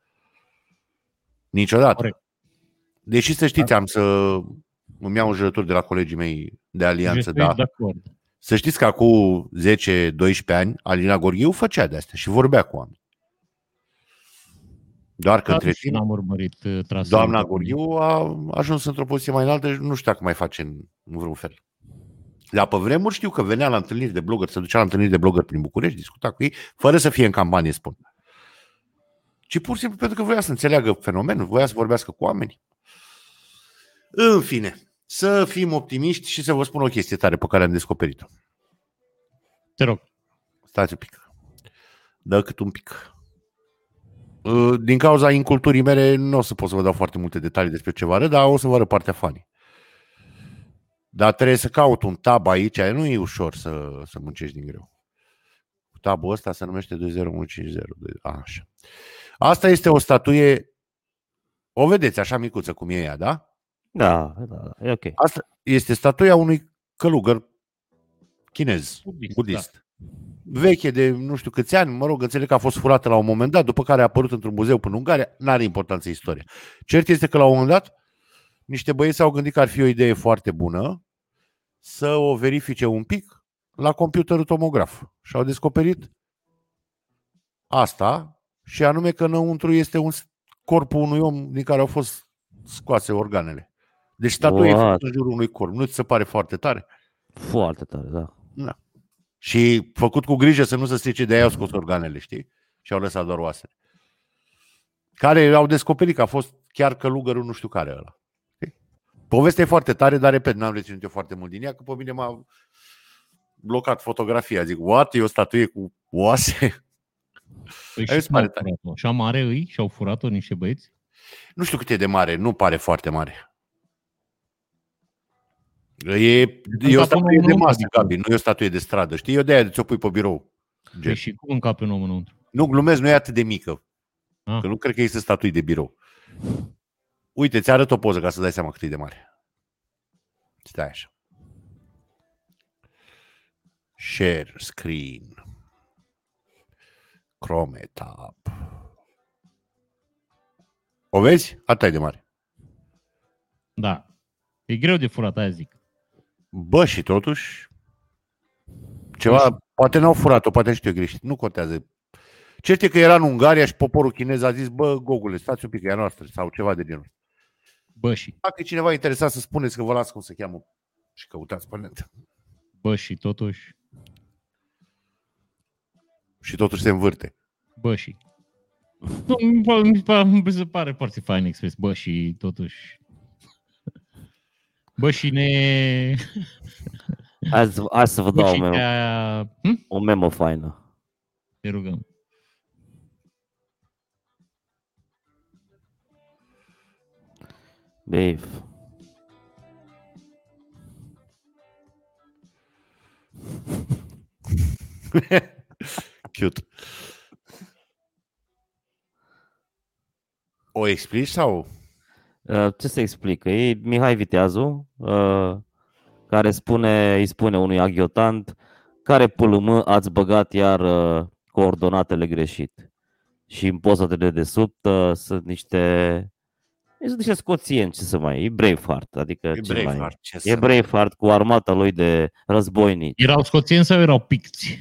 Niciodată. Corect. Deși să știți, am să îmi iau jurături de la colegii mei de alianță, da. da. de acord. Să știți că acum 10-12 ani Alina Gorghiu făcea de astea și vorbea cu oameni. Doar că Dar între nu știu, timp, n-am urmărit uh, traseul. doamna Gorghiu a ajuns într-o poziție mai înaltă și nu știu dacă mai face în, în vreun fel. Dar pe vremuri știu că venea la întâlniri de blogger, se ducea la întâlniri de blogger prin București, discuta cu ei, fără să fie în campanie, spun. Ci pur și simplu pentru că voia să înțeleagă fenomenul, voia să vorbească cu oamenii. În fine, să fim optimiști și să vă spun o chestie tare pe care am descoperit-o. Te rog. Stați un pic. Dă cât un pic. Uh, Din cauza inculturii mele nu o să pot să vă dau foarte multe detalii despre ce vă arăt, dar o să vă arăt partea funny. Dar trebuie să caut un tab aici, nu e ușor să, să muncești din greu. Tabul ăsta se numește 20150. Așa. Asta este o statuie, o vedeți așa micuță cum e ea, da? Da, da, da, e ok. Asta este statuia unui călugăr chinez, Budist, budist. Veche de nu știu câți ani, mă rog, înțeleg că a fost furată la un moment dat, după care a apărut într-un muzeu până în Ungaria, n-are importanță istoria. Cert este că la un moment dat niște băieți s-au gândit că ar fi o idee foarte bună să o verifice un pic la computerul tomograf și au descoperit asta și anume că înăuntru este un corpul unui om din care au fost scoase organele. Deci statuia e What? făcută în jurul unui corp. Nu ți se pare foarte tare? Foarte tare, da. Și făcut cu grijă să nu se strice, de aia au scos organele, știi? Și au lăsat doar oasele. Care au descoperit că a fost chiar călugărul nu știu care ăla. Știi? Povestea e foarte tare, dar repet, n-am reținut eu foarte mult din ea, că pe mine m-a blocat fotografia. Zic, what? E o statuie cu oase? Păi Aia și se pare cum au furat-o? Și mare îi și au furat-o niște băieți? Nu știu cât e de mare, nu pare foarte mare. E, e o capul statuie de unui om, masă, adică. Gabi, nu e o statuie de stradă. Știi? Eu de-aia ți-o pui pe birou. Gen. Păi și cum încape un om înăuntru? Nu, glumesc, nu e atât de mică. Ah. Că nu cred că există statui de birou. Uite, ți arăt o poză ca să dai seama cât e de mare. Stai așa. Share screen. Chrome tab. O vezi? Atât e de mare. Da. E greu de furat, aia zic. Bă, și totuși ceva, poate n-au furat-o, poate știu eu greșit, nu contează. Cert e că era în Ungaria și poporul chinez a zis, bă, Gogule, stați un pic, e a noastră, sau ceva de genul. Bă și, Dacă e cineva interesat să spuneți că vă las cum se cheamă și căutați pe net. bă și totuși, Și totuși se învârte. bă și. Nu, mi pa- mi pa- mi se pare foarte fain expres, bă și totuși. Bă și ne... Hai să, hai să vă dau o și memă, te-a... Hm? o memă faină. Te rugăm. Beef. [laughs] Cute. O explici sau? Uh, Ce să explic? E Mihai Viteazu, uh, care spune, îi spune unui aghiotant care pulumă ați băgat iar uh, coordonatele greșit. Și în poza de dedesubt uh, sunt niște sunt niște scoțieni, ce să mai, e Braveheart, adică E ce mai, Braveheart, ce e să- Braveheart cu armata lui de războinici. Erau scoțieni sau erau picți?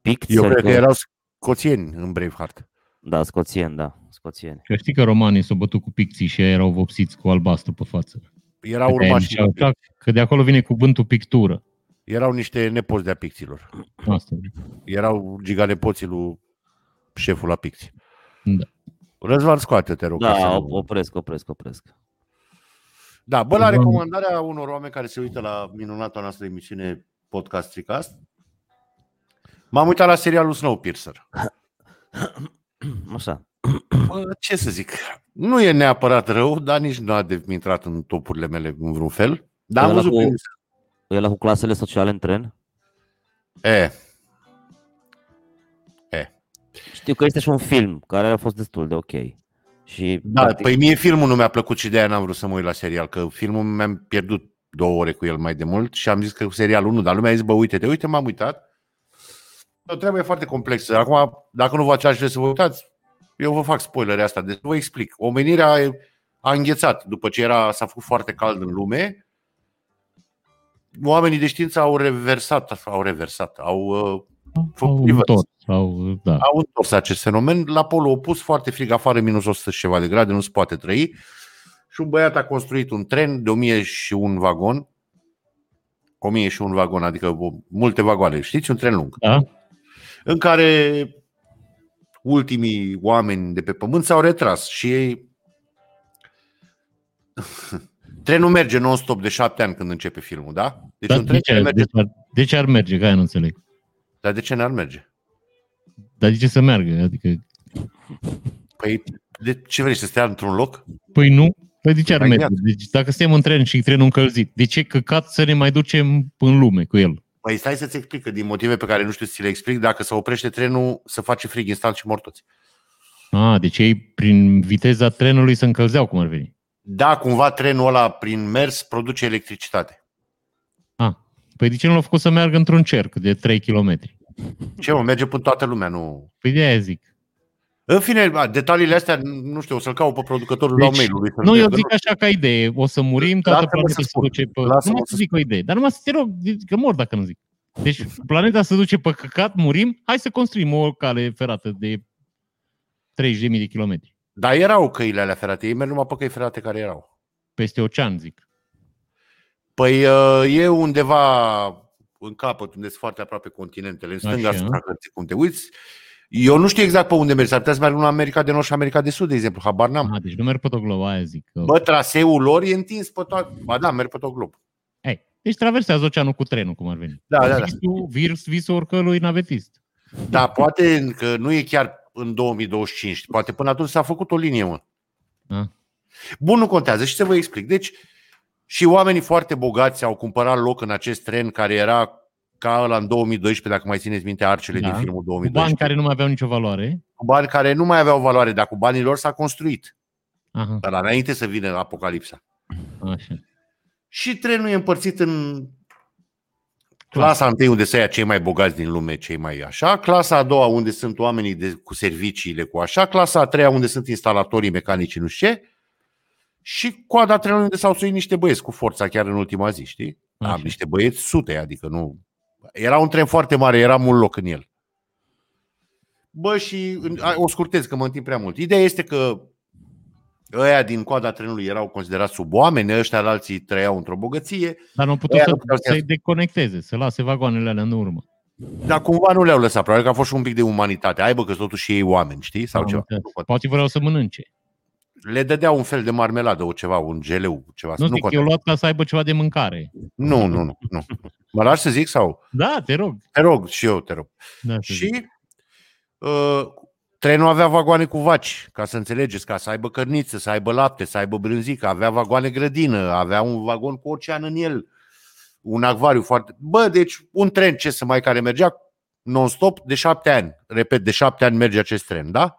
Picți, Eu cred că adică- erau scoțieni în Braveheart. Da, scoțieni, da, scoțieni. Că știi că romanii s-au bătut cu picții și ei erau vopsiți cu albastru pe față. Erau Că de-aia urmași, ziceau, "Tac", Că de acolo vine cuvântul pictură. erau niște nepoți de-a picților. Asta. Erau giganepoții lui șeful la picți. Da. Răzvan, scoate, te rog. ca să Da, nu- opresc, opresc, opresc. Da, bă, la Răzvan- recomandarea unor oameni care se uită la minunata noastră emisiune Podcast Tricast, m-am uitat la serialul Snowpiercer. Așa. Bă, ce să zic, nu e neapărat rău, dar nici nu a de- intrat în topurile mele în vreun fel. Dar am Ăla văzut cu- prin... E la cu clasele sociale în tren? E, Știu că este și un film care a fost destul de ok. Și da, practic, păi mie filmul nu mi-a plăcut și de aia n-am vrut să mă uit la serial, că filmul mi-am pierdut două ore cu el mai de mult și am zis că serialul nu, dar lumea a zis, bă, uite-te, uite, m-am uitat. O treabă e foarte complexă. Acum, dacă nu vă ați vrea să vă uitați, eu vă fac spoilere asta. Deci vă explic. Omenirea a înghețat după ce era, s-a făcut foarte cald în lume. Oamenii de știință au reversat, au reversat, au, uh, Au reverse. întors, au, da. au întors acest fenomen. La polul opus, foarte frig afară, minus 100 și ceva de grade, nu se poate trăi. Și un băiat a construit un tren de 1000 și un vagon. 1000 și un vagon, adică o- multe vagoane. Știți? Un tren lung. Da? În care ultimii oameni de pe pământ s-au retras și ei... [laughs] Trenul merge non-stop de șapte ani când începe filmul, da? Deci Dar un de, tren ce, care merge... de, ce ar, de ce ar merge? Că aia nu înțeleg. Dar de ce n-ar merge? Dar de ce să meargă? Adică, Păi de ce vrei să stea într-un loc? păi nu. Păi de ce ar Imediat. merge? Deci dacă suntem în tren și trenul încălzit, de ce căcat să ne mai ducem în lume cu el? Păi stai să-ți explic, că din motive pe care nu știu să ți le explic, dacă se oprește trenul, să face frig instant și mor toți. A, deci ei prin viteza trenului se încălzeau cum ar veni. Da, cumva trenul ăla prin mers produce electricitate. A, păi de ce nu l-au făcut să meargă într-un cerc de 3 km? Ce mă, merge până toată lumea, nu... Păi de aia zic. În fine, a, detaliile astea, nu știu, o să-l caut pe producătorul, dau Deci, mail-ul lui. să-l Nu, eu întreb. zic așa ca idee. O să murim, toată Lasă-mă planeta să se spun. duce pe... Lasă-mă Numai să să zic o idee. Dar numai să te rog, că mor dacă nu zic. Deci planeta se duce pe căcat, murim, hai să construim o cale ferată de 30.000 de kilometri. Dar erau căile alea ferate, ei merg numai pe căi ferate care erau. Peste ocean, zic. Păi uh, e undeva în capăt, unde sunt foarte aproape continentele, în stânga Așa. asupra cărții, cum te uiți. Eu nu știu exact pe unde merg, s-ar putea să meargă în America de Nord și America de Sud, de exemplu, habar n-am. Ah, deci nu merg pe tot globul, aia zic. Că... Bă, traseul lor e întins pe toată... Ba da, merg pe tot glob. Ei, deci traversează oceanul cu trenul, cum ar veni. Da, da, da. Visul, vis, visul oricălui navetist. Da, poate că nu e chiar în 2025. Poate până atunci s-a făcut o linie, mă. Da. Bun, nu contează. Și să vă explic. Deci, și oamenii foarte bogați au cumpărat loc în acest tren care era ca ăla în 2012, dacă mai țineți minte arcele Da. din filmul Cu 2012. bani care nu mai aveau nicio valoare. cu bani care nu mai aveau valoare, dar cu banii lor s-a construit. Aha, Dar înainte să vină apocalipsa. așa. Și trenul e împărțit în clasa întâi unde să ia cei mai bogați din lume, cei mai așa, clasa a doua unde sunt oamenii de, cu serviciile cu așa, clasa a treia unde sunt instalatorii mecanici nu știu ce, și coada trenului unde s-au suit niște băieți cu forța chiar în ultima zi, știi? Așa. Am niște băieți sute, adică nu... Era un tren foarte mare, era mult loc în el. Bă, și în- a, o scurtez că mă întind prea mult. Ideea este că ăia din coada trenului erau considerați sub oameni, ăștia alții trăiau într-o bogăție, Dar nu au putut Aia să, nu puteau să să-i iasă. deconecteze, să lase vagoanele alea în urmă. dar cumva nu le-au lăsat. Probabil că a fost și un pic de umanitate. Aibă că sunt totuși ei oameni, știi? Sau Am ceva. înțeles. Nu contează. Poate vreau să mănânce. Le dădeau un fel de marmeladă, o ceva, un geleu, ceva. Nu, Nu, zic, eu contează. luat ca să aibă ceva de mâncare. nu, nu, nu, nu. Mă lași să zic sau? Da, te rog. Te rog, și eu te rog. Da, să zic. Și uh, trenul avea vagoane cu vaci, ca să înțelegeți, ca să aibă cărniță, să aibă lapte, să aibă brânzică, avea vagoane grădină, avea un vagon cu ocean în el, un acvariu foarte... Bă, deci un tren ce să mai care mergea non-stop de șapte ani. Repet, de șapte ani merge acest tren, da?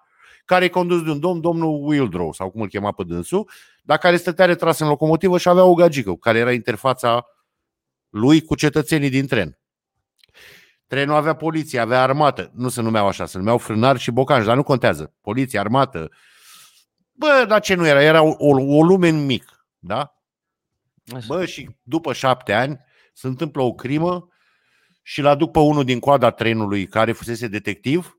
Care e condus de un domn, domnul Wildrow, sau cum îl chema pe dânsul, dar care stătea retras în locomotivă și avea o gagică, care era interfața lui cu cetățenii din tren. Trenul avea poliție, avea armată. Nu se numeau așa, se numeau frânari și bocanci, dar nu contează. Poliție, armată. Bă, dar ce nu era? Era o, o, o lume în mic. Da? Așa. Bă, și după șapte ani se întâmplă o crimă și l aduc pe unul din coada trenului care fusese detectiv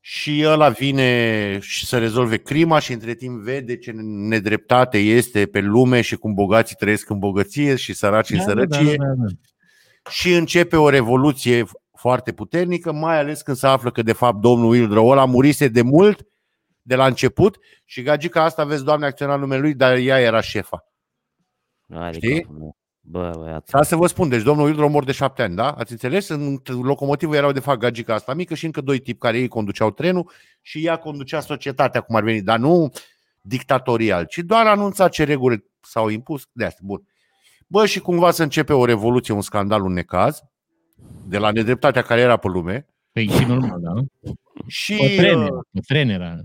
și ăla vine și să rezolve crima și între timp vede ce nedreptate este pe lume și cum bogații trăiesc în bogăție și săraci în Da, da, sărăcie da, da, da. și începe o revoluție foarte puternică, mai ales când se află că de fapt domnul Wildrow ăla murise de mult de la început și gagica asta, vezi, doamne, acționa numele lui, dar ea era șefa. Hai de Știi? capul meu. Bă, băiat. Ca să vă spun, deci domnul Ildro mor de șapte ani, da? Ați înțeles? În locomotivă erau de fapt gagica asta mică și încă doi tipi care ei conduceau trenul și ea conducea societatea cum ar veni, dar nu dictatorial, ci doar anunța ce reguli s-au impus de asta. Bun. Bă, și cumva să începe o revoluție, un scandal, un necaz, de la nedreptatea care era pe lume. Păi și normal, da? Și, Pe tren, uh, era, pe tren era.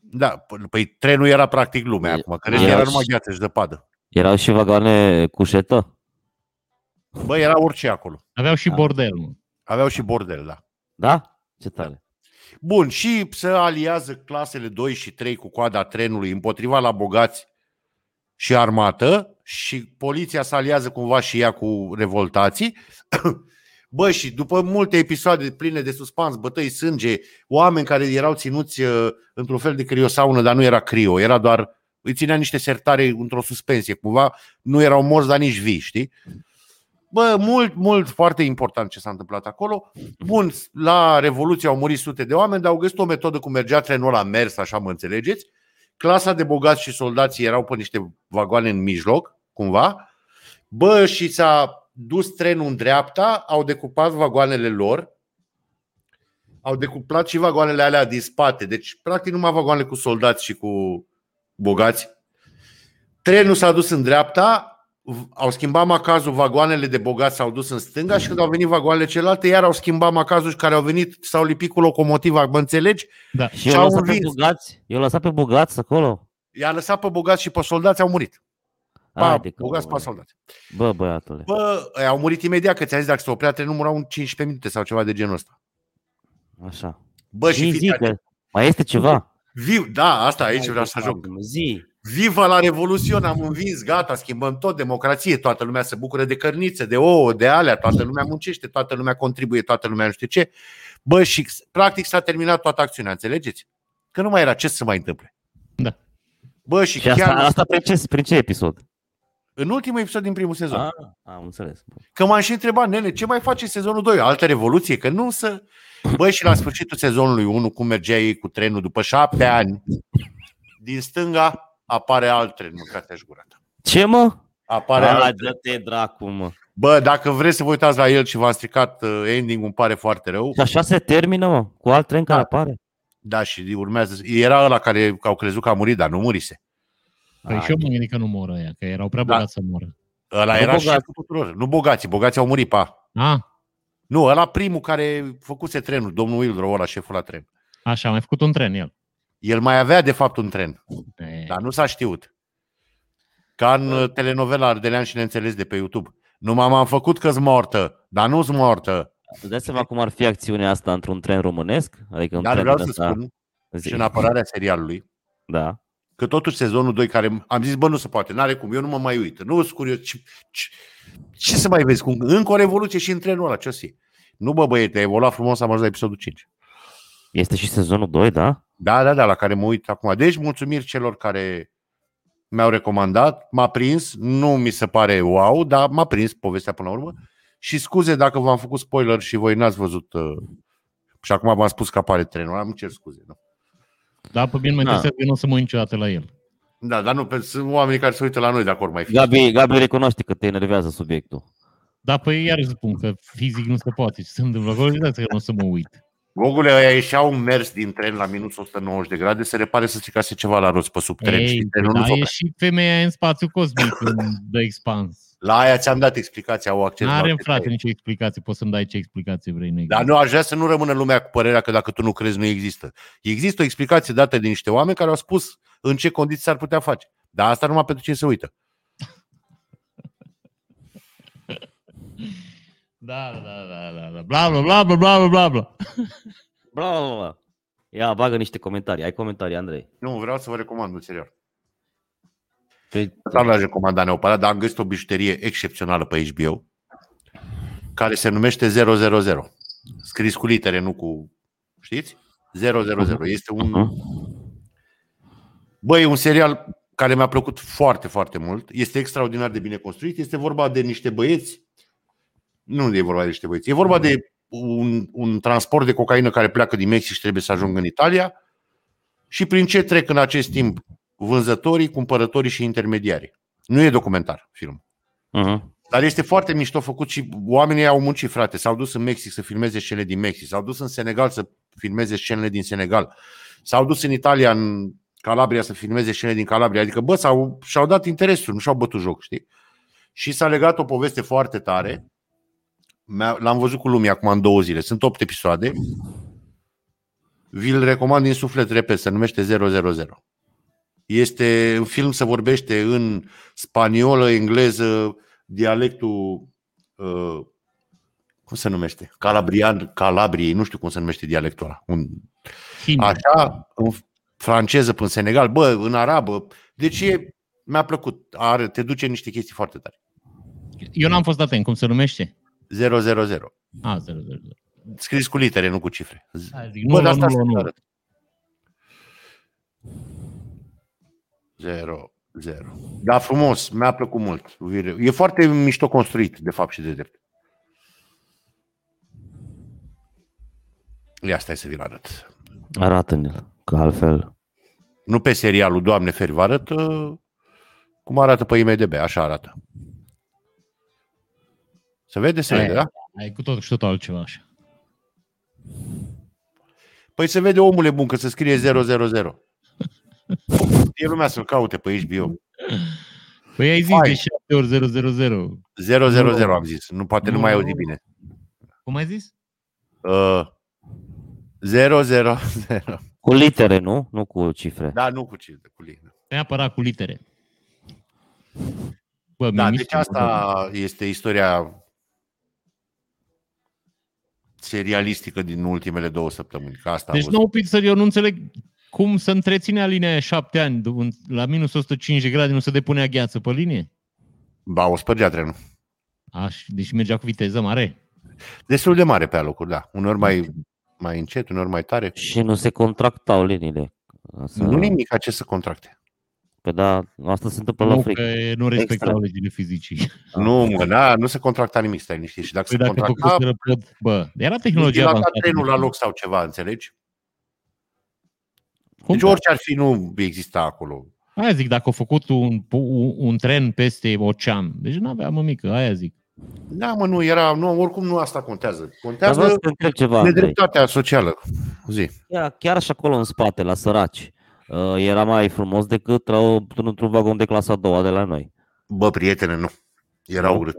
da, p- păi trenul era practic lumea E- acum, că restul era era și- numai gheață și zăpadă. Erau și vagoane cu șetă? Bă, era orice acolo. Aveau și Da. bordel, mă. Aveau și bordel, da. Da? Ce tare. Bun, și se aliază clasele 2 și 3 cu coada trenului împotriva la bogați și armată și poliția se aliază cumva și ea cu revoltații. [coughs] Bă, și după multe episoade pline de suspans, bătăi, sânge, oameni care erau ținuți uh, într-un fel de criosaună, dar nu era crio, era doar, îi ținea niște sertare într-o suspensie, cumva nu erau morți, dar nici vii, știi? Bă, mult, mult, foarte important ce s-a întâmplat acolo. Bun, la Revoluție au murit sute de oameni, dar au găsit o metodă cum mergea trenul la mers, așa mă înțelegeți. Clasa de bogați și soldații erau pe niște vagoane în mijloc, cumva. Bă, și s-a dus trenul în dreapta, au decupat vagoanele lor, au decuplat și vagoanele alea din spate, deci practic numai vagoanele cu soldați și cu bogați. Trenul s-a dus în dreapta, v- au schimbat macazul, vagoanele de bogați s-au dus în stânga și când au venit vagoanele celelalte, iar au schimbat macazul și care au venit, s-au lipit cu locomotiva, mă înțelegi? Da. Și Și eu au lăsat pe învins. bogați? Eu lăsat pe bogați acolo? I-a lăsat pe bogați și pe soldați, au murit. Pa, Haide că- bogați pe soldați. Bă, băiatule. Bă, ăia au murit imediat, că ți-am zis, dacă se oprea trenul, murau în 15 minute sau ceva de genul ăsta. Așa. Bă, și Zi, fiți zi, că mai este ceva? Viu, da, asta aici vreau să Hai, ajung. Zi. Viva la Revoluție, am învins, gata, schimbăm tot, democrație, toată lumea se bucură de cărnițe, de ouă, de alea, toată lumea muncește, toată lumea contribuie, toată lumea nu știu ce. Bă, și practic s-a terminat toată acțiunea, înțelegeți? Că nu mai era ce să mai întâmple. Da. Bă, și, Și asta, chiar asta prin, ce, prin ce episod? În ultimul episod din primul sezon. Ah, am înțeles. Că m-am și întrebat, nene, ce mai face sezonul 2? Altă revoluție? Că nu să... Bă, și la sfârșitul sezonului 1, cum mergea ei cu trenul după șapte ani, din stânga apare alt tren, mâncați-aș gura ta. Ce mă? Apare Hai, alt tren. dă-te dracu, mă. Bă, dacă vreți să vă uitați la el și v-am stricat uh, ending-ul, îmi pare foarte rău. Și așa se termină, mă, cu alt tren care Da. apare. Da, și urmează. Era ăla care au crezut că a murit, dar nu murise. Păi Hai. și eu mă gândit că nu moră ăia, că erau prea Da. bogați să moră. Ăla Nu era bogați. șeful tuturor. Nu bogații, bogații au murit, pa. A, Nu, ăla primul care făcuse trenul, domnul Wildro, ăla șeful la tren. așa, a mai făcut un tren el. El mai avea de fapt un tren, E, dar nu s-a știut. Ca în uh, telenovela Ardelean și Neînțeles de pe YouTube. Nu m-am făcut că-s mortă, dar nu-s mortă. Îți dai seama cum ar fi acțiunea asta într-un tren românesc? Adică un Dar tren vreau din să ăsta- spun Zi. și în apărarea serialului Da. Că totuși sezonul 2 care am zis, bă, nu se poate, n-are cum, eu nu mă mai uit. Nu sunt curios. Ce, ce, ce să mai vezi? Cum, încă o revoluție și în trenul ăla, ce o să fie? Nu, bă, băiete, a evoluat frumos, am ajuns la episodul 5. Este și sezonul 2, da? Da, da, da, la care mă uit acum. Deci, mulțumiri celor care mi-au recomandat, m-a prins, nu mi se pare wow, dar m-a prins povestea până la urmă. Și scuze dacă v-am făcut spoiler și voi n-ați văzut uh, și acum v-am spus că apare trenul, am cer scuze. Nu? Da, pe mine mă Da. interesează că nu o să mă uit niciodată la el. Da, dar nu, pentru sunt oamenii care se uită la noi dacă ori mai fi. Gabi, Gabi recunoaște că te enervează subiectul. Da, păi iar spun că fizic nu se poate. Ce se întâmplă acolo? Uitați că nu o să mă uit. Gogule, ăia ieșeau mers din tren la minus 190 de grade, se repare să stricase ceva la rost pe sub tren Ei, și trenul nu da, s-a e oprea. și femeia în spațiu cosmic [laughs] în The Expanse. La aia ți-am dat explicația, au acces la N-are alte frate teme. nicio explicație, poți să-mi dai ce explicație vrei. Nu Dar există. nu aș vrea să nu rămână lumea cu părerea că dacă tu nu crezi, nu există. Există o explicație dată de niște oameni care au spus în ce condiții s-ar putea face. Dar asta numai pentru cine se uită. Da, da, da, da, da. Bla, bla, bla, bla, bla, bla, bla. Bla, bla, bla. Ia, bagă niște comentarii. Ai comentarii, Andrei. Nu, vreau să vă recomand un serial. Păi, Nu l-aș recomanda neapărat, dar am găsit o bijuterie excepțională pe HBO care se numește 000. Scris cu litere, nu cu... Știți? 000. Este un... uh-huh. Băi, e un serial care mi-a plăcut foarte, foarte mult. Este extraordinar de bine construit. Este vorba de niște băieți. Nu e vorba de niște băieți. E vorba de un, un transport de cocaină care pleacă din Mexic și trebuie să ajungă în Italia. Și prin ce trec în acest timp vânzătorii, cumpărătorii și intermediarii. Nu e documentar film. Uh-huh. Dar este foarte mișto făcut și oamenii au muncit, frate. S-au dus în Mexic să filmeze scenele din Mexic, s-au dus în Senegal să filmeze scenele din Senegal, s-au dus în Italia, în Calabria să filmeze scenele din Calabria. Adică, bă, s-au, și-au dat interesul, nu și-au bătut joc, știi? Și s-a legat o poveste foarte tare. Mi-a- L-am văzut cu lumea acum în două zile. Sunt opt episoade. Vi-l recomand din suflet, repet, se numește 000. Este un film, se vorbește în spaniolă, engleză, dialectul uh, cum se numește? Calabrian, Calabriei, nu știu cum se numește dialectul ăla. Un, Hindi. așa, în franceză până în Senegal, bă, în arabă. Deci e, mi-a plăcut. Are, te duce în niște chestii foarte tare. Eu n-am fost atent. Cum se numește? 000. A, 0, 0, 0. Scris cu litere, nu cu cifre. Hai, zic, Bă, nu, dar nu, asta nu, să nu. arăt. 0, 0. Da, frumos, mi-a plăcut mult. E foarte mișto construit, de fapt și de drept. Ia stai să vi-l arăt. Arată-ne-l, că altfel... Nu pe serialul Doamne feri, vă arăt uh, cum arată pe IMDB, așa arată. Se vede? Se Aia vede, e. da? Ai cu totul și totul altceva așa. Păi se vede omule bun că se scrie 000. E lumea să-l caute pe HBO. Păi ai zis Hai. de 7 ori 0, 0, 0. 000 am zis. Nu poate nu, Nu. mai auzi bine. Cum ai zis? Uh, 000. Cu litere, nu? Nu cu cifre. Da, nu cu cifre, cu litere. Neapărat cu litere. Bă, Da, mi-e deci mișto, asta este istoria serialistică din ultimele două săptămâni. Că asta am Deci văzut. nou Pixar, eu nu înțeleg cum să întreține linia aia șapte ani. La minus 105 de grade nu se depunea gheață pe linie? Ba, o spărgea trenul. Aș, deci mergea cu viteză mare. Destul de mare pe alocuri, da. Uneori mai, mai încet, uneori mai tare. Și nu se contractau liniile. Să... Nu nimic ce să contracte. Păi da, asta se întâmplă la Nu, frică. că nu respectau Extra. legile fizicii. Nu, mă, da, nu se contracta nimic, stai liniștit. Și dacă Păi se dacă contracta, făcuseră pod, bă, era tehnologia dilata avansată. trenul la loc sau ceva, înțelegi? Cum? Deci orice ar fi, nu exista acolo. Aia zic, dacă au făcut un, un, un tren peste ocean, deci nu avea mămică, aia zic. Da, mă, nu, era, nu, oricum nu asta contează. Dar Contează vreau să te întreb ceva, Andrei. nedreptatea socială. Zi. Chiar, chiar și acolo în spate, la săraci, uh, era mai frumos decât la, într-un vagon de clasa a doua de la noi. Bă, prietene, nu. Era Nu? urât.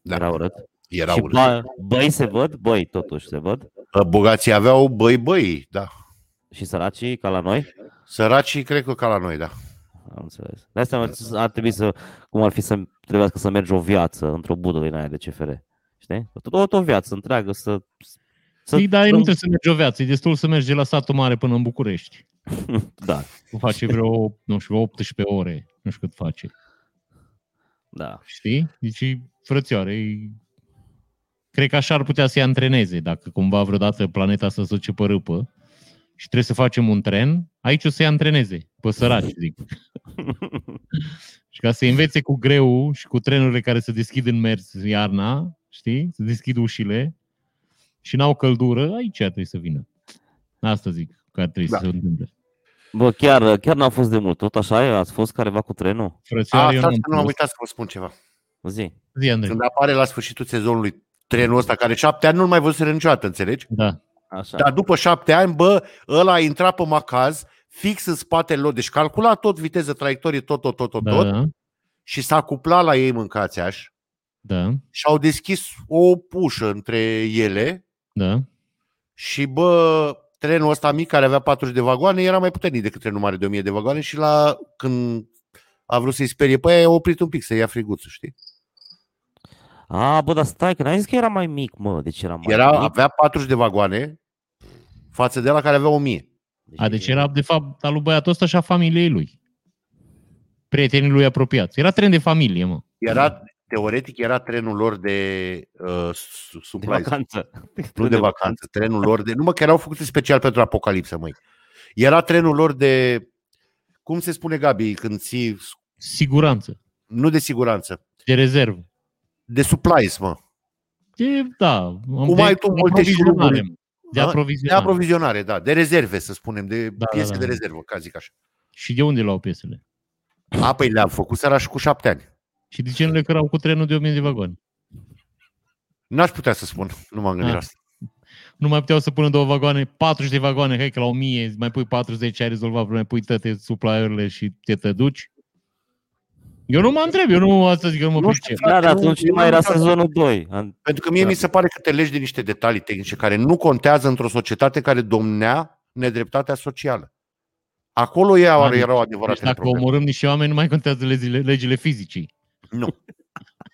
Da. Era urât. Era și urât. ba, băi se văd? Băi, totuși se văd. Bogații aveau băi, băi, da. Și săracii, ca la noi? Săracii, cred că ca la noi, da. Am înțeles. De asta ar trebui să, cum ar fi să trebuiască să mergi o viață într-o budă din aia de CFR. Știi? Tot o viață întreagă să... să Păi, dar nu trebuie să mergi o viață, e destul să mergi de la satul mare până în București. [laughs] Da, Tu face vreo, nu știu, 18 ore, nu știu cât face. da. Știi? Deci, frățioare, e- cred că așa ar putea să-i antreneze, dacă cumva vreodată planeta să se duce pe râpă și trebuie să facem un tren, aici o să-i antreneze, pe săraci, [laughs] zic. și ca să învețe cu greu și cu trenurile care se deschid în mers iarna, știi? Se deschid ușile și n-au căldură, aici trebuie să vină. Asta zic că ar trebui Da. să se întâmple. Bă, chiar, chiar n-a fost de mult. Tot așa e? Ați fost careva cu trenul? Frățioare, eu Asta n-am nu am fost. uitat să vă spun ceva. Zi. Zi, Andrei. Când apare la sfârșitul sezonului trenul ăsta, care șapte ani nu-l mai văzut niciodată, înțelegi? Da. Așa. Dar după șapte ani, bă, ăla a intrat pe macaz, fix în spatele lor, deci calcula tot viteză, traiectorie, tot, tot, tot, tot, Da, tot da, și s-a cuplat la ei mâncați aș da, și au deschis o ușă între ele da. și, bă, trenul ăsta mic, care avea 40 de vagoane, era mai puternic decât trenul mare de 1000 de vagoane și la când a vrut să-i sperie pe aia, a oprit un pic să ia friguțul, știi? A, bă, dar stai, că n-ai zis că era mai mic, mă. Deci era mai Era, mic. avea 40 de vagoane față de la care avea 1000. A, deci era, de fapt, al lui băiatul ăsta și a familiei lui. Prietenii lui apropiați. Era tren de familie, mă. Era, teoretic, era trenul lor de uh, su- De supplies. vacanță. Nu [laughs] de vacanță, trenul lor de... Numai că erau făcute special pentru apocalipsă, măi. Era trenul lor de... Cum se spune, Gabi, când ții... Siguranță. Nu de siguranță, De rezervă. de supplies, mă. De, da. Cum de ai tu multe aprovizionare, șuruburi? mă. De Da? De aprovizionare. aprovizionare, da. De rezerve, să spunem. De Da, piese da, da. de rezervă, ca zic așa. Și de unde luau piesele? A, păi le-am făcut seara și cu șapte ani. Și de ce nu le cărau cu trenul de 1000 de vagoane? N-aș putea să spun, nu m-am gândit Ah. la asta. Nu mai puteau să pună două vagoane, 40 de vagoane, hai că la 1000 mai pui 40, ai rezolvat problema, pui toate supplierile și te te duci. Eu nu mă întreb, eu nu asta zic că nu mă Nu știu, pricep. frate, Da, dar nu- atunci eu nu mai nu era vreau- sezonul 2. Am- Pentru că mie Da. mi se pare că te legi de niște detalii tehnice care nu contează într-o societate care domnea nedreptatea socială. Acolo ei au- Adică, erau Deci adevărate dacă probleme. omorâm niște oameni, nu mai contează legile, legile fizicii. Nu. [laughs]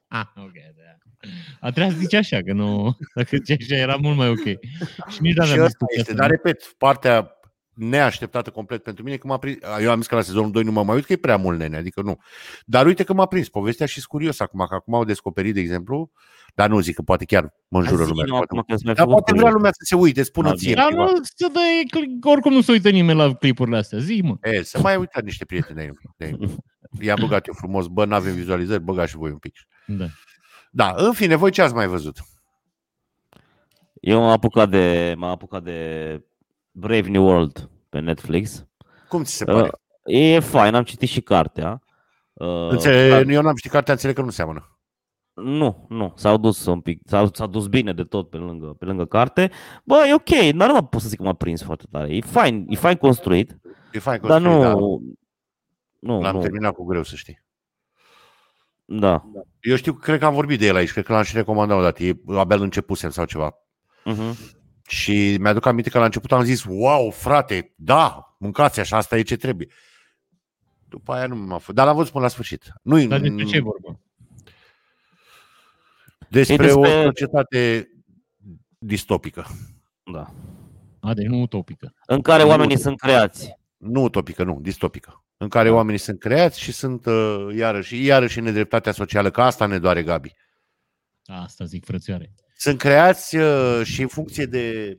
Ah, ok, da. A trebuit să zici așa, că nu... Dacă zici așa, era mult mai ok. Și nici Și n-aveam asta discuția este, asta. dar repet, partea neașteptată complet pentru mine, că m-a prins, eu am zis că la sezonul 2 nu mă mai uit, că e prea mult nene, adică nu. Dar uite că m-a prins povestea și sunt curios acum, că acum au descoperit, de exemplu, dar nu zic că poate chiar mă înjură Zi, lumea. nu, Poate, acum că s-a mai dar făcut poate vrea lumea să se uite, spună Da, ție. Dar privat. nu să dă, oricum nu se uită nimeni la clipurile astea. Zi, mă. E, să mai uitați niște prieteni de ei. I-a băgat eu frumos, bă, n-avem vizualizări, băgați și voi un pic. Da. Da, în fine, voi ce ați mai văzut? Eu m-am apucat de, m-am apucat de Brave New World pe Netflix. Cum ți se pare? Uh, e fain, am citit și cartea. Uh, Înțeleg, dar- eu n-am știut cartea, înțeleg că nu seamănă. Nu, nu, s-au dus un pic, s-au, s-au dus bine de tot pe lângă, pe lângă carte. Bă, e ok, dar nu mă pot să zic că m-a prins foarte tare. E fain, e fain construit, E fain că dar nu, da, nu, l-am nu, terminat cu greu, să știi. da. Eu știu, cred că am vorbit de el aici, cred că l-am și recomandat odată. E abia începusem sau ceva. Uh-huh. Și mi-aduc aminte că la început am zis, wow, frate, da, mâncați așa, asta e ce trebuie. După aia nu m-a făcut. Dar l-am văzut până la sfârșit. Nu Dar despre ce e vorba? Despre, E despre- o societate distopică. da. A, deci nu utopică. În care Nu. oamenii sunt creați. Nu utopică, nu, distopică. În care Da. oamenii sunt creați și sunt uh, iarăși, iarăși în nedreptatea socială, că asta ne doare, Gabi. Asta zic, frățioare. Sunt creați uh, și în funcție de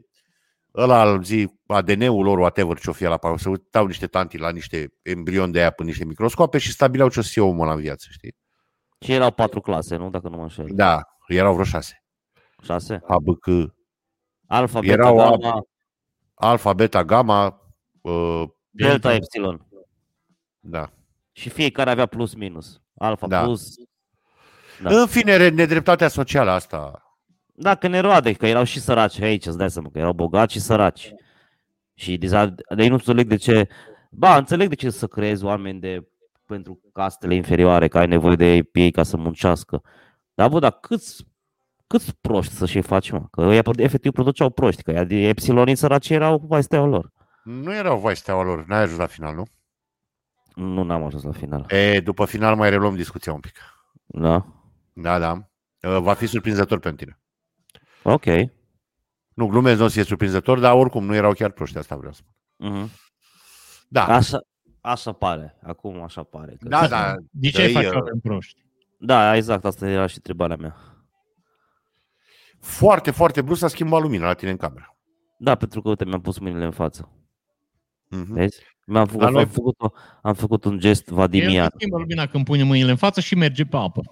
ăla al zi, ADN-ul lor, whatever ce-o fie la pauză, se uitau niște tanti la niște embrioni de aia pe niște microscope și stabileau ce o să fie omul ăla în viață, știi? Și erau patru clase, nu? Dacă nu mă înșel. Da, erau vreo șase. Șase? A, B, C, Alfa, beta, Erau gamma, alfa, beta, gamma, uh, delta, epsilon. Da. Și fiecare avea plus minus. Alfa Da. plus. Da. Da. În fine, re- nedreptatea socială asta. Da, că ne roade, că erau și săraci aici, îți dai seama că erau bogați și săraci. Și deja, de ei nu înțeleg de ce, ba, înțeleg de ce să creezi oameni de, pentru castele inferioare, că ai nevoie de ei ca să muncească. Dar, bă, dar câți, câți proști să-și faci, mă? Că ei efectiv produceau proști, că ea de epsilonii săraci erau vai steaua lor. Nu erau vai steaua lor, n-ai ajuns la final, nu? Nu n-am ajuns la final. E, după final mai reluăm discuția un pic. Da? Da, da. Uh, Va fi surprinzător pentru tine. Ok. Nu, glumesc, nu o să fie surprinzător, dar oricum nu erau chiar proști, asta vreau să spun. Mhm. Da, Așa, așa pare. Acum așa pare. Că... da, da. [laughs] De ce ai Dă-i, faci uh, oameni proști? Da, exact, asta era și întrebarea mea. Foarte, foarte brusc s-a schimbat lumina la tine în cameră. Da, pentru că, uite, mi-am pus mâinile în față. Mhm. Vezi? Mi-am făcut, Dar noi- am, făcut, am făcut un gest El vadimian. schimbă lumina când pune mâinile în față și merge pe apă. [laughs]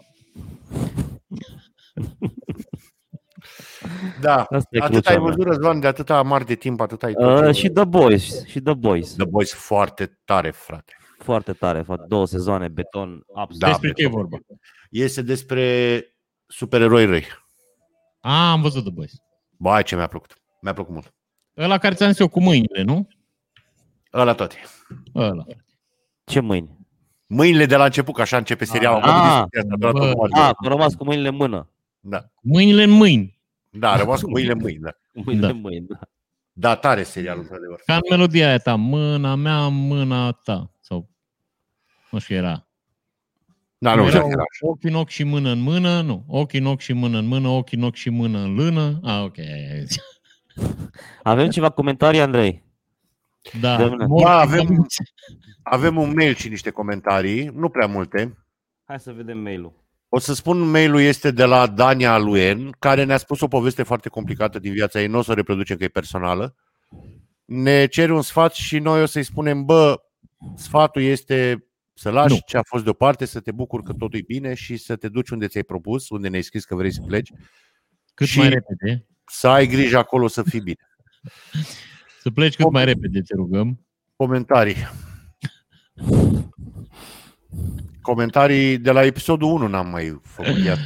Da, Asta e atât crucea ai mea. văzut, Răzvan, de atâta mari de timp, atât ai Uh, tot. și The Boys, și The Boys. The Boys foarte tare, frate. Foarte tare, foarte, două sezoane, beton, absolut. Da, Despre ce e beton. vorba? Este despre supereroi răi. A, am văzut The Boys. Bai, ce mi-a plăcut. Mi-a plăcut mult. Ăla care ți-am zis eu cu mâinile, nu? Ăla toate. Ăla. Ce mâini? Mâinile de la început, că așa începe serialul. Ah, Am vorbit despre asta, doar bă, tot cu A, Mario. că a rămas cu mâinile în mână. Da. Mâinile în mâini. da, a rămas cu mâinile în mâini. Da. Cu Mâinile Da. în mâini, da. da, tare serialul, într-adevăr. Ca în melodia aia ta. Mâna mea, mâna ta. Sau nu știu, era. Da, nu, Nu știu erau că era. ochi în ochi și mână în mână, nu. Ochi în ochi și mână în mână, ochi în ochi și mână în lână. A, ok. Avem ceva comentarii, Andrei? Da. Domnule. Morți Da, în avem- pământ. Avem un mail și niște comentarii, nu prea multe. Hai să vedem mail-ul. O să spun, mailul este de la Dania Luen, care ne-a spus o poveste foarte complicată din viața ei, nu o să o reproducem că e personală. Ne cere un sfat și noi o să-i spunem, bă, sfatul este să lași Nu. ce a fost deoparte, să te bucuri că totul e bine și să te duci unde ți-ai propus, unde ne-ai scris că vrei să pleci, Cât și- mai repede. să ai grijă acolo să fii bine. [laughs] Să pleci cât mai repede, te rugăm. Comentarii. Comentarii de la episodul 1 n-am mai făcut iar.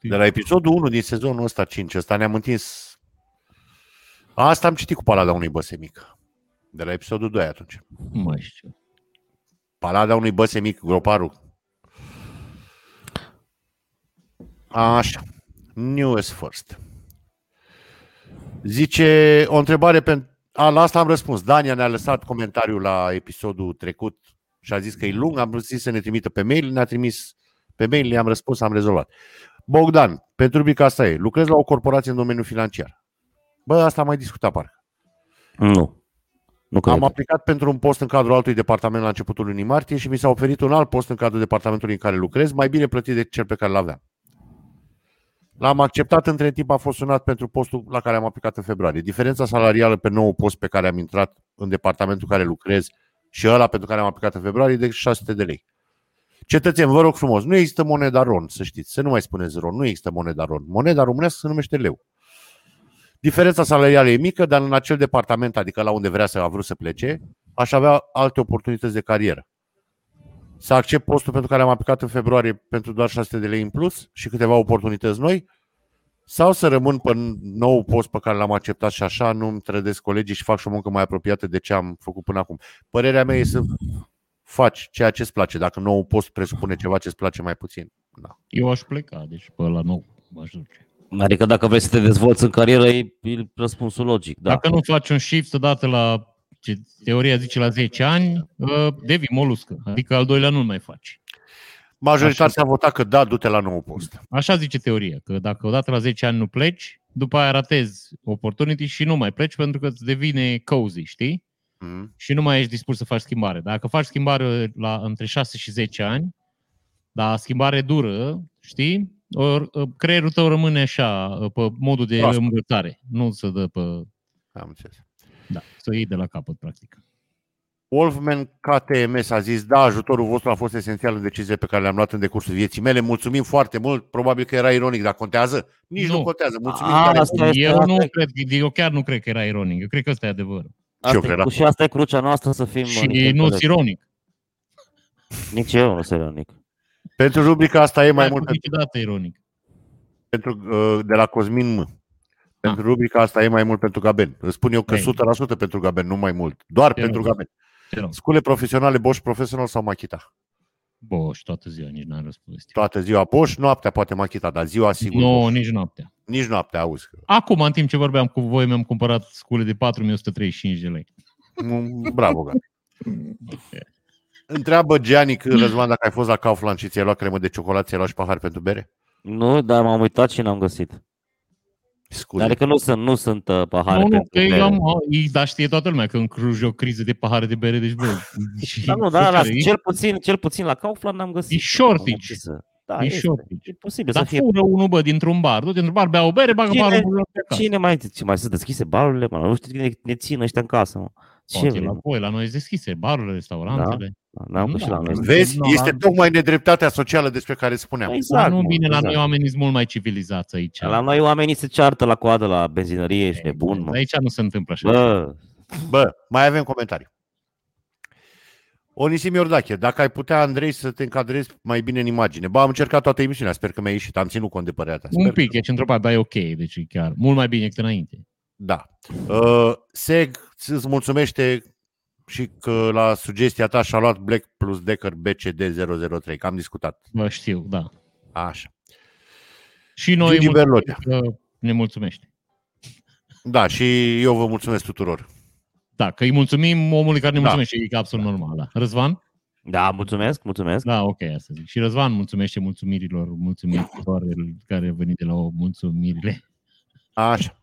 De la episodul 1 din sezonul ăsta 5, ăsta ne-am întins. Asta am citit cu palada unui băse mic. De la episodul 2 atunci. Nu mai știu. Palada unui băse mic, groparul. Așa. News first. Zice o întrebare pentru... A, la asta am răspuns. Dania ne-a lăsat comentariul la episodul trecut și a zis că e lung. Am zis să ne trimită pe mail. Ne-a trimis pe mail, le-am răspuns, am rezolvat. Bogdan, pentru rubrica asta e. Lucrez la o corporație în domeniul financiar. Bă, asta am mai discutat parcă. Nu. Nu cred. Am aplicat pentru un post în cadrul altui departament la începutul lunii martie și mi s-a oferit un alt post în cadrul departamentului în care lucrez, mai bine plătit decât cel pe care l-aveam. L-am acceptat, între timp a fost sunat pentru postul la care am aplicat în februarie. Diferența salarială pe nou post pe care am intrat în departamentul în care lucrez și ăla pentru care am aplicat în februarie de 600 de lei. Cetățeni, vă rog frumos, nu există moneda RON, să știți, să nu mai spuneți RON, nu există moneda RON. Moneda românească se numește leu. Diferența salarială e mică, dar în acel departament, adică la unde vrea să a vrut să plece, aș avea alte oportunități de carieră. Să accept postul pentru care am aplicat în februarie pentru doar 600 de lei în plus și câteva oportunități noi, sau să rămân pe nou post pe care l-am acceptat și așa nu îmi trădesc colegii și fac și o muncă mai apropiată de ce am făcut până acum. Părerea mea e să faci ceea ce îți place. Dacă nou post presupune ceva ce îți place mai puțin. Da. Eu aș pleca, deci pe la nou aș duce. Adică dacă vrei să te dezvolți în carieră, e, e răspunsul logic. Da. Dacă nu faci un shift odată la, ce teoria zice, la 10 ani, uh, devii moluscă. Adică al doilea nu mai faci. Majoritatea a votat că da, du-te la nou post. Așa zice teoria, că dacă odată la 10 ani nu pleci, după aia ratezi opportunity și nu mai pleci pentru că îți devine cozy, știi? Mm. și nu mai ești dispus să faci schimbare. Dacă faci schimbare la între 6 și 10 ani, dar schimbare dură, știi? Or, creierul tău rămâne așa, pe modul de Proaspăt. învățare, nu să dă pe... Am înțeles. Da, să iei de la capăt, practic. Wolfman KTMS a zis, da, ajutorul vostru a fost esențial în deciziile pe care le-am luat în decursul vieții mele. Mulțumim foarte mult. Probabil că era ironic, dar contează? Nici nu, Nu. nu contează. Mulțumim A, tare asta mult. este- Eu asta nu e- cred, eu chiar nu cred că era ironic. Eu cred că ăsta e adevărul. Și eu Asta e- cred, da. și asta e crucea noastră să fim... Și niște nu înțelepți. ironic. Nici eu nu sunt ironic. Pentru rubrica asta e mai Mai mult pentru, niciodată ironic. pentru, uh, de la Cosmin M. Pentru rubrica asta e mai mult pentru Gaben. Îți spun eu că Ei. 100% pentru Gaben, nu mai mult. Doar Te pentru rog. Gaben. Te rog. Scule profesionale, Bosch Professional sau Machita? Boș, toată ziua, nici n-am răspuns. Toată ziua Bosch, noaptea poate Machita, dar ziua sigur Nu, Bosch. nici noaptea. Nici noaptea, auzi. Că... Acum, în timp ce vorbeam cu voi, mi-am cumpărat scule de 4135 de lei. Mm, Bravo, Gaben. Întreabă Gianni Răzvan dacă ai fost la Kaufland și ți-ai luat cremă de ciocolată, ți-ai luat și pahar pentru bere? Nu, dar m-am uitat și n-am găsit. Scuze. Adică nu sunt, nu sunt uh, pahare nu, nu, pentru că bere. eu am, e- dar știe toată lumea că în Cluj e o criză de pahare de bere, deci bă, [laughs] și- Da, nu, da, la, e, cel, puțin, cel puțin la Kaufland n-am găsit. E shortage. Am ce Să... Da, e este. shortage. E posibil Dar să fie. fură unul, bă, dintr-un bar. Du-te într-un bar, bea o bere, bagă Cine- barul în acasă. Cine mai, ce mai sunt deschise barurile, mă? Nu știu cine ne țin ăștia în casă, mă. Ce Poate vrei, la mă? voi, la noi sunt deschise, barurile, restaurantele. N-am Da. și la noi. Vezi, Nu, este la- tocmai nedreptatea socială despre care spuneam. Exact, Dar nu mă, bine, la exact. noi oamenii sunt mult mai civilizați aici. La noi oamenii se ceartă la coadă la benzinărie, ești nebun, mă. Aici nu se întâmplă așa. Bă, Bă, mai avem comentarii. Onisim Iordache, dacă ai putea, Andrei, să te încadrezi mai bine în imagine. Ba, am încercat toată emisiunea, sper că mi-a ieșit, am ținut cont de părerea ta. Un Sper pic, că- ești într-o parte, dar e ok, deci e chiar mult mai bine decât înainte. Da. Uh, Seg îți mulțumește și că la sugestia ta și-a luat Black plus Decker BCD003, că am discutat. Bă, știu, da. Așa. Și noi Gigi mulțumim Berlotea. că ne mulțumește. Da, și eu vă mulțumesc tuturor. Da, că îi mulțumim omului care ne Da. mulțumește, e absolut normal. Da. Răzvan? da, mulțumesc, mulțumesc. Da, ok, asta zic. Și Răzvan mulțumește mulțumirilor, mulțumitoare care a venit de la o mulțumirile. Așa.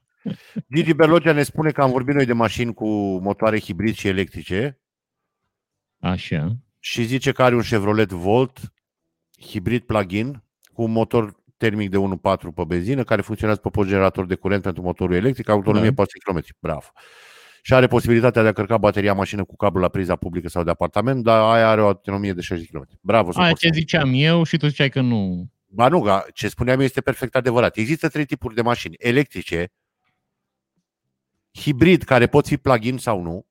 Gigi Berlocea ne spune că am vorbit noi de mașini cu motoare hibrid și electrice Așa. și zice că are un Chevrolet Volt hibrid plug-in cu un motor termic de 1.4 pe benzină care funcționează pe post generator de curent pentru motorul electric, autonomie Da. 4 km. Bravo. Și are posibilitatea de a încărca bateria mașină cu cablu la priza publică sau de apartament, dar aia are o autonomie de 60 km. Bravo, Aia suport. ce ziceam eu și tu ziceai că nu. Ba nu, ga- ce spuneam eu este perfect adevărat. Există trei tipuri de mașini. Electrice, hibrid, care pot fi plug-in sau nu,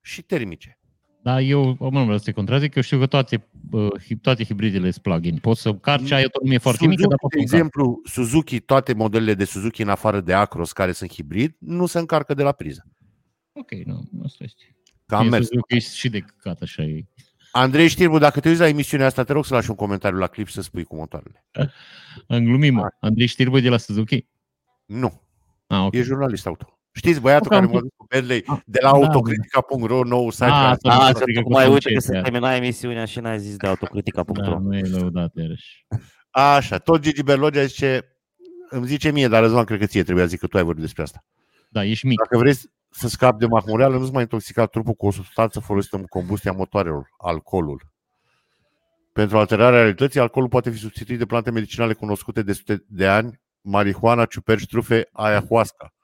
și termice. Da, eu mă, nu vreau să te contrazic, eu știu că toate, uh, hi- toate hibridele sunt plug-in. Poți să carci, ai autonomie foarte mică, dar Suzuki, poți de să încarci. exemplu, Suzuki, toate modelele de Suzuki în afară de Acros care sunt hibrid, nu se încarcă de la priză. Ok, nu, asta este. Că am E mers. Suzuki și de căcat, așa e. Andrei Știrbu, dacă te uiți la emisiunea asta, te rog să lași un comentariu la clip să spui cu motoarele. Am glumit, mă. Andrei Știrbă de la Suzuki? Nu, Ah, ok. e jurnalist auto. Știți băiatul Ok, am care m-a dus cu Bentley Ah, de la da, autocritica.ro, nou site. Ah, care- asta A, nu să știu, adică tocmai cum uite că încet, se ia. termina emisiunea și n-ai zis de autocritica.ro. Da, nu e lăudat, iarăși. Așa, tot Gigi Berlogea zice, îmi zice mie, dar Răzvan, cred că ție trebuia să zic că tu ai vorbit despre asta. Da, ești mic. Dacă vrei să scapi de mahmureală, nu-ți mai intoxica trupul cu o substanță folosită în combustia motoarelor, alcoolul. Pentru alterarea realității, alcoolul poate fi substituit de plante medicinale cunoscute de sute de ani, marihuana, ciuperci, trufe, ayahuasca.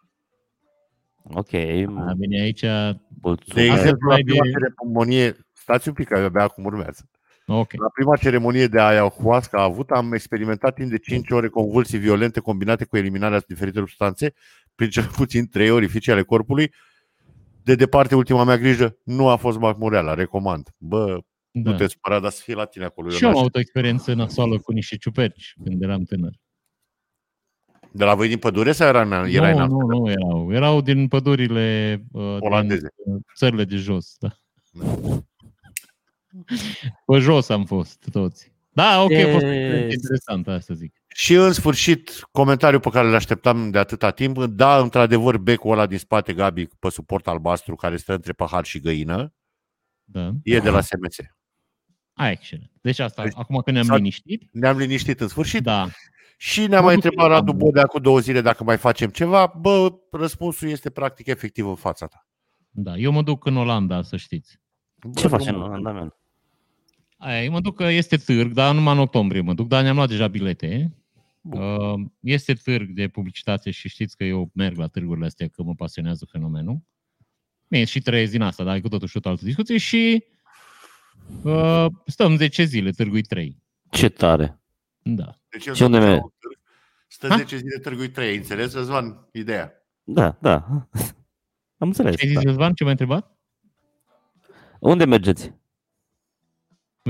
Ok, A, bine, aici... De mulțumesc. exemplu, la mai prima de- ceremonie, stați un pic, că abia acum urmează. Ok. La prima ceremonie de ayahuasca avut, am experimentat timp de 5 ore convulsii violente combinate cu eliminarea diferitelor substanțe, prin cel puțin 3 orificii ale corpului. De departe, ultima mea grijă nu a fost mahmureala, recomand. Bă, Da. nu te supăra, dar să fie la tine acolo. Și eu am Ionaș. avut o experiență nasoală cu niște ciuperci când eram tânăr. De la voi din pădure sau era, în- era nu, în nu, nu erau. Erau din pădurile uh, Olandeze. din uh, țările de jos. Da. Pe jos am fost toți. Da, ok, a fost o E- experiență interesantă, asta zic. Și în sfârșit, comentariul pe care îl așteptam de atâta timp, da, într-adevăr, becul ăla din spate, Gabi, pe suport albastru, care stă între pahar și găină, Da. e de la SMS. Ah, excelent. Deci asta, Deci, acum că ne-am s-a- liniștit, Ne-am liniștit în sfârșit. da, Și ne-a Mă mai duc întrebat în Radu Olanda. Bodea cu două zile dacă mai facem ceva. Bă, răspunsul este practic efectiv în fața ta. da. Eu mă duc în Olanda, să știți. Bă, Ce faci în drumul- Olanda, man? Aia, eu mă duc că este târg, dar numai în octombrie mă duc, dar ne-am luat deja bilete. Bun. Uh, Este târg de publicitate și știți că eu merg la târgurile astea că mă pasionează fenomenul. Bine, și trăiesc din asta, dar e cu totul și o altă discuție și uh, stăm 10 zile, târgui 3. Ce tare. Da. Deci eu Și unde sunt mergi? la un târg, Stă Ha? 10 zile târgui 3, ai înțeles, Răzvan? Ideea. Da, da. Am înțeles. Ce ai zis, Da. Răzvan? Ce m-ai întrebat? Unde mergeți?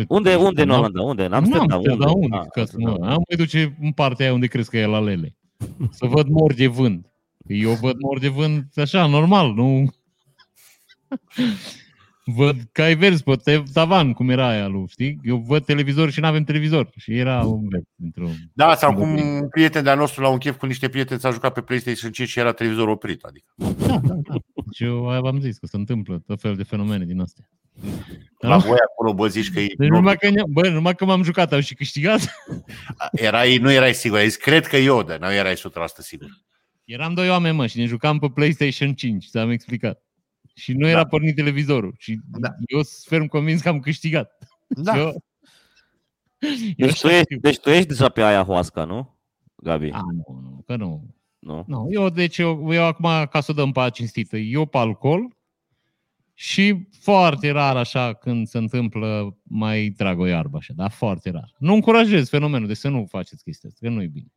Unde, unde în Am- Olanda? Unde? În Nu Amsterdam? Amsterdam, unde? Ah, Ca să mă, Amsterdam. am mai duce în partea aia unde crezi că e la lele. Să văd mor de vânt. Eu văd mor de vânt așa, normal, nu... [laughs] Văd cai verzi pe te- tavan, cum era aia lui, știi? Eu văd televizor și nu avem televizor. Și era un verde într-un... Da, sau cum Bun. un prieten de-a nostru la un chef cu niște prieteni s-a jucat pe PlayStation 5 și era televizorul oprit. Adică. Da, da, da. Deci eu aia v-am zis că se întâmplă tot fel de fenomene din astea. La voi acolo, bă, zici că e... Deci numai că, ne- bă, numai că m-am jucat, am și câștigat. erai, nu erai sigur, ai zis, cred că eu, dar nu erai 100% sigur. Eram doi oameni, mă, și ne jucam pe PlayStation 5, ți-am explicat. Și nu era Da. pornit televizorul. Și Da. eu sunt ferm convins că am câștigat. Da. Eu, eu Deci tu, așa ești, știu. deci tu ești deja pe ayahuasca, nu? Gabi? A, nu, nu, că nu. Nu? nu. Eu, deci, eu, eu acum, ca să o dăm pe aia cinstită, eu pe alcool și foarte rar așa când se întâmplă mai trag o iarbă așa, dar foarte rar. Nu încurajez fenomenul, deci să nu faceți chestia asta, că nu e bine.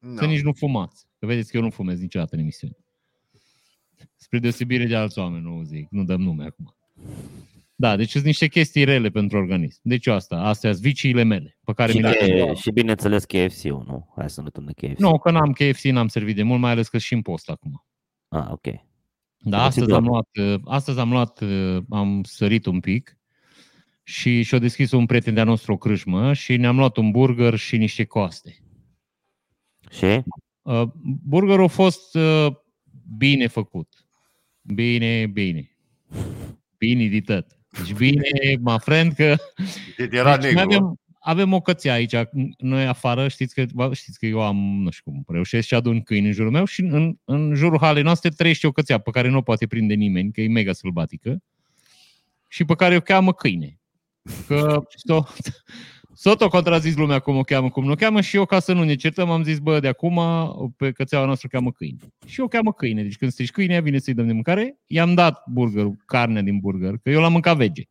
Să Da. nici nu fumați. Că vedeți că eu nu fumez niciodată în emisiune. Spre deosebire de alți oameni, nu zic, nu dăm nume acum. Da, deci sunt niște chestii rele pentru organism. Deci eu asta, astea sunt viciile mele, pe care Și, mi le de, și bineînțeles KFC-ul, nu? Hai să ne uităm de KFC. Nu, că n-am KFC, n-am servit de mult, mai ales că și în post acum. Ah, ok. Da, Să astăzi ții am de luat, uh, astăzi am luat, uh, am sărit un pic și și-a deschis un prieten de-a nostru o crâșmă și ne-am luat un burger și niște coaste. Și? Uh, burgerul a fost uh, bine făcut. Bine, bine. Bine de tot. Deci bine, mă friend, că Deci era deci noi negru. avem, avem o cățea aici, noi afară, știți că, bă, știți că eu am, nu știu cum, reușesc și adun câini în jurul meu și în, în jurul halei noastre trăiește o cățea pe care nu o poate prinde nimeni, că e mega sălbatică și pe care o cheamă câine. Că s-o, s-o tot contrazis lumea cum o cheamă, cum nu o cheamă și eu, ca să nu ne certăm, am zis, bă, de acum pe cățeaua noastră o cheamă câine. Și o cheamă câine, deci când strici câine, vine să-i dăm de mâncare, i-am dat burgerul, carnea din burger, că eu l-am mâncat vege.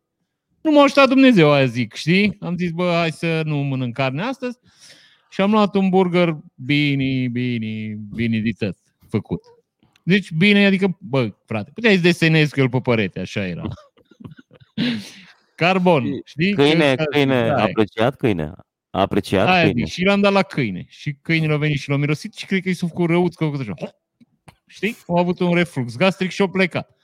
Nu m-a ajutat Dumnezeu, aia zic, știi? Am zis, bă, hai să nu mănânc carne astăzi. Și am luat un burger bine, bine, bine de tot făcut. Deci bine, adică, bă, frate, puteai să desenezi cu el pe părete, așa era. Carbon, știi? Câine, Că- câine, da, apreciat câine. A apreciat Aia câine. zic, și l-am dat la câine. Și câinele a venit și l-a mirosit și cred că i s-a făcut răuț că a făcut așa. Știi? Au avut un reflux gastric și au plecat.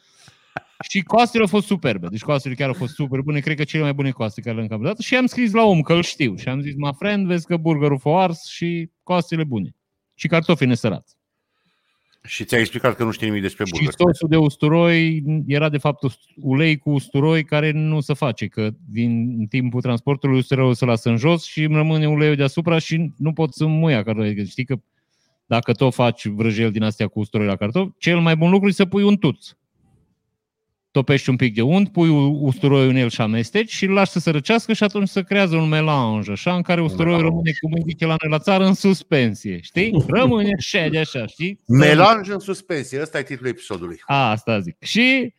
Și coastele au fost superbe. Deci coastele chiar au fost super bune. Cred că cele mai bune coaste care le-am cam dat. Și am scris la om că îl știu. Și am zis, my friend, vezi că burgerul f ars și coastele bune. Și cartofii nesărați. Și ți-a explicat că nu știi nimic despre Și burger. sosul de usturoi era de fapt ust- ulei cu usturoi care nu se face, că din timpul transportului usturoiul se lasă în jos și îmi rămâne uleiul deasupra și nu pot să muia cartofi. Că Știi că dacă tot faci vrăjel din astea cu usturoi la cartofi, cel mai bun lucru e să pui un tuț. Topești un pic de unt, pui u- usturoiul în el și amesteci și îl lași să se răcească și atunci se creează un melanj, așa, în care usturoiul melanj. rămâne, cum îi zice la noi la țară, în suspensie, știi? Rămâne așa de așa, știi? Melanj în suspensie. Ăsta e titlul episodului. A, asta zic. Și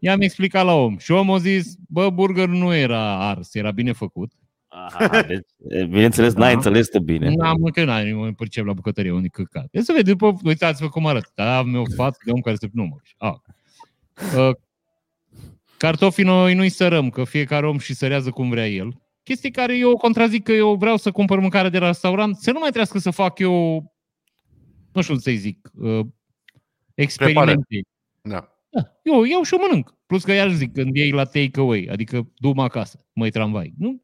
i-am explicat la om. Și omul a zis, bă, burger nu era ars, era bine făcut. Aha, deci, e, bineînțeles, n-ai Da. înțeles tu bine. N-am că n-am nu mă percep la bucătărie, unde căcat. E să vede, după, uitați-vă cum arăt. Da, am eu față de om care se... Nu, mă. A. Uh, cartofii noi nu-i sărăm, că fiecare om și sărează cum vrea el. Chestii care eu contrazic că eu vreau să cumpăr mâncare de la restaurant, să nu mai trească să fac eu, nu știu să-i zic, uh, experimente. Da. Da, eu iau și o mănânc. Plus că iar zic, când iei la take-away, adică du acasă, măi tramvai. Nu?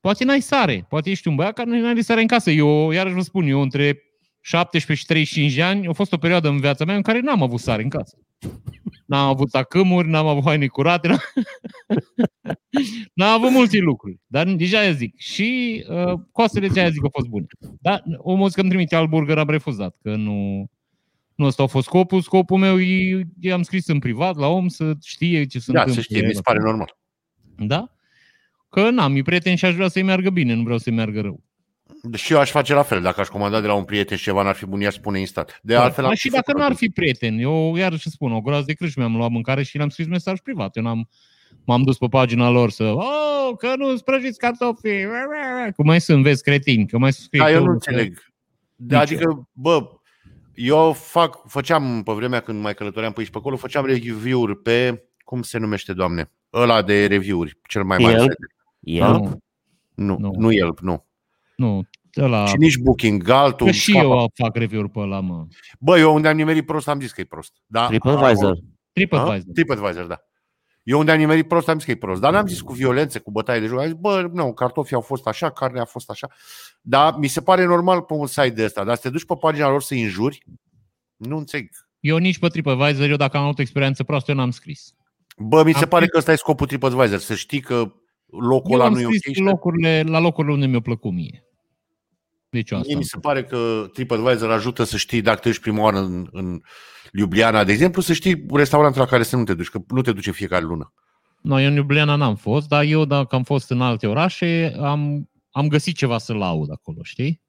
Poate n-ai sare, poate ești un băiat care nu ai sare în casă. Eu, iarăși vă spun, eu între 17 și 35 de ani, a fost o perioadă în viața mea în care n-am avut sare în casă. N-am avut acâmuri, n-am avut haine curate, n-am, [laughs] n-am avut multe lucruri. Dar deja eu zic. Și uh, coastele de aia zic că au fost bune. Dar omul că îmi trimite alt burger, am refuzat, că nu, nu ăsta a fost scopul. Scopul meu e, i-am scris în privat la om să știe ce se Da, întâmplă. să știi, mi se pare normal. Da? Că n-am, e prieten și aș vrea să-i meargă bine, nu vreau să-i meargă rău. Și eu aș face la fel. Dacă aș comanda de la un prieten și ceva n-ar fi bun, i-aș spune instant. De altfel, Dar am și făcut dacă n-ar atunci. fi prieten, eu iarăși spun, o groază de crâși mi-am luat mâncare și le-am scris mesaj privat. Eu n-am, m-am dus pe pagina lor să, oh, că nu sprăjiți cartofii, cum mai sunt, vezi, cretini, că mai scrie Da, eu că- nu înțeleg. Da, Nici adică, bă, eu fac, făceam pe vremea când mai călătoream pe aici pe acolo, făceam review-uri pe, cum se numește, doamne? Ăla de review-uri, cel mai mare. Yelp? site. El? Nu, Nu, Nu. nu Yelp, nu. nu, ăla, Și nici Booking, altul. că și scapă. eu fac review-uri pe ăla, mă. Bă, eu unde am nimerit prost am zis că e prost. Da? TripAdvisor. TripAdvisor. TripAdvisor, da. Eu unde am nimerit prost am zis că e prost. Dar n-am zis cu violențe, cu bătaie de joc. Am zis, bă, nu, cartofii au fost așa, carnea a fost așa. Dar mi se pare normal pe un site de ăsta. Dar să te duci pe pagina lor să înjuri, nu înțeleg. Eu nici pe TripAdvisor, eu dacă am avut o experiență proastă, eu n-am scris. Bă, mi se Am pare scris- că ăsta e scopul TripAdvisor, să știi că locul Eu ăla am nu e ok. scris și- locurile, la locurile unde mi-a plăcut mie. Deci eu asta Mie am mi se pare că TripAdvisor ajută să știi, dacă te duci prima oară în, în Ljubljana, de exemplu, să știi restaurantul la care să nu te duci, că nu te duci în fiecare lună. No, eu în Ljubljana n-am fost, dar eu dacă am fost în alte orașe, am, am găsit ceva să laud acolo, știi?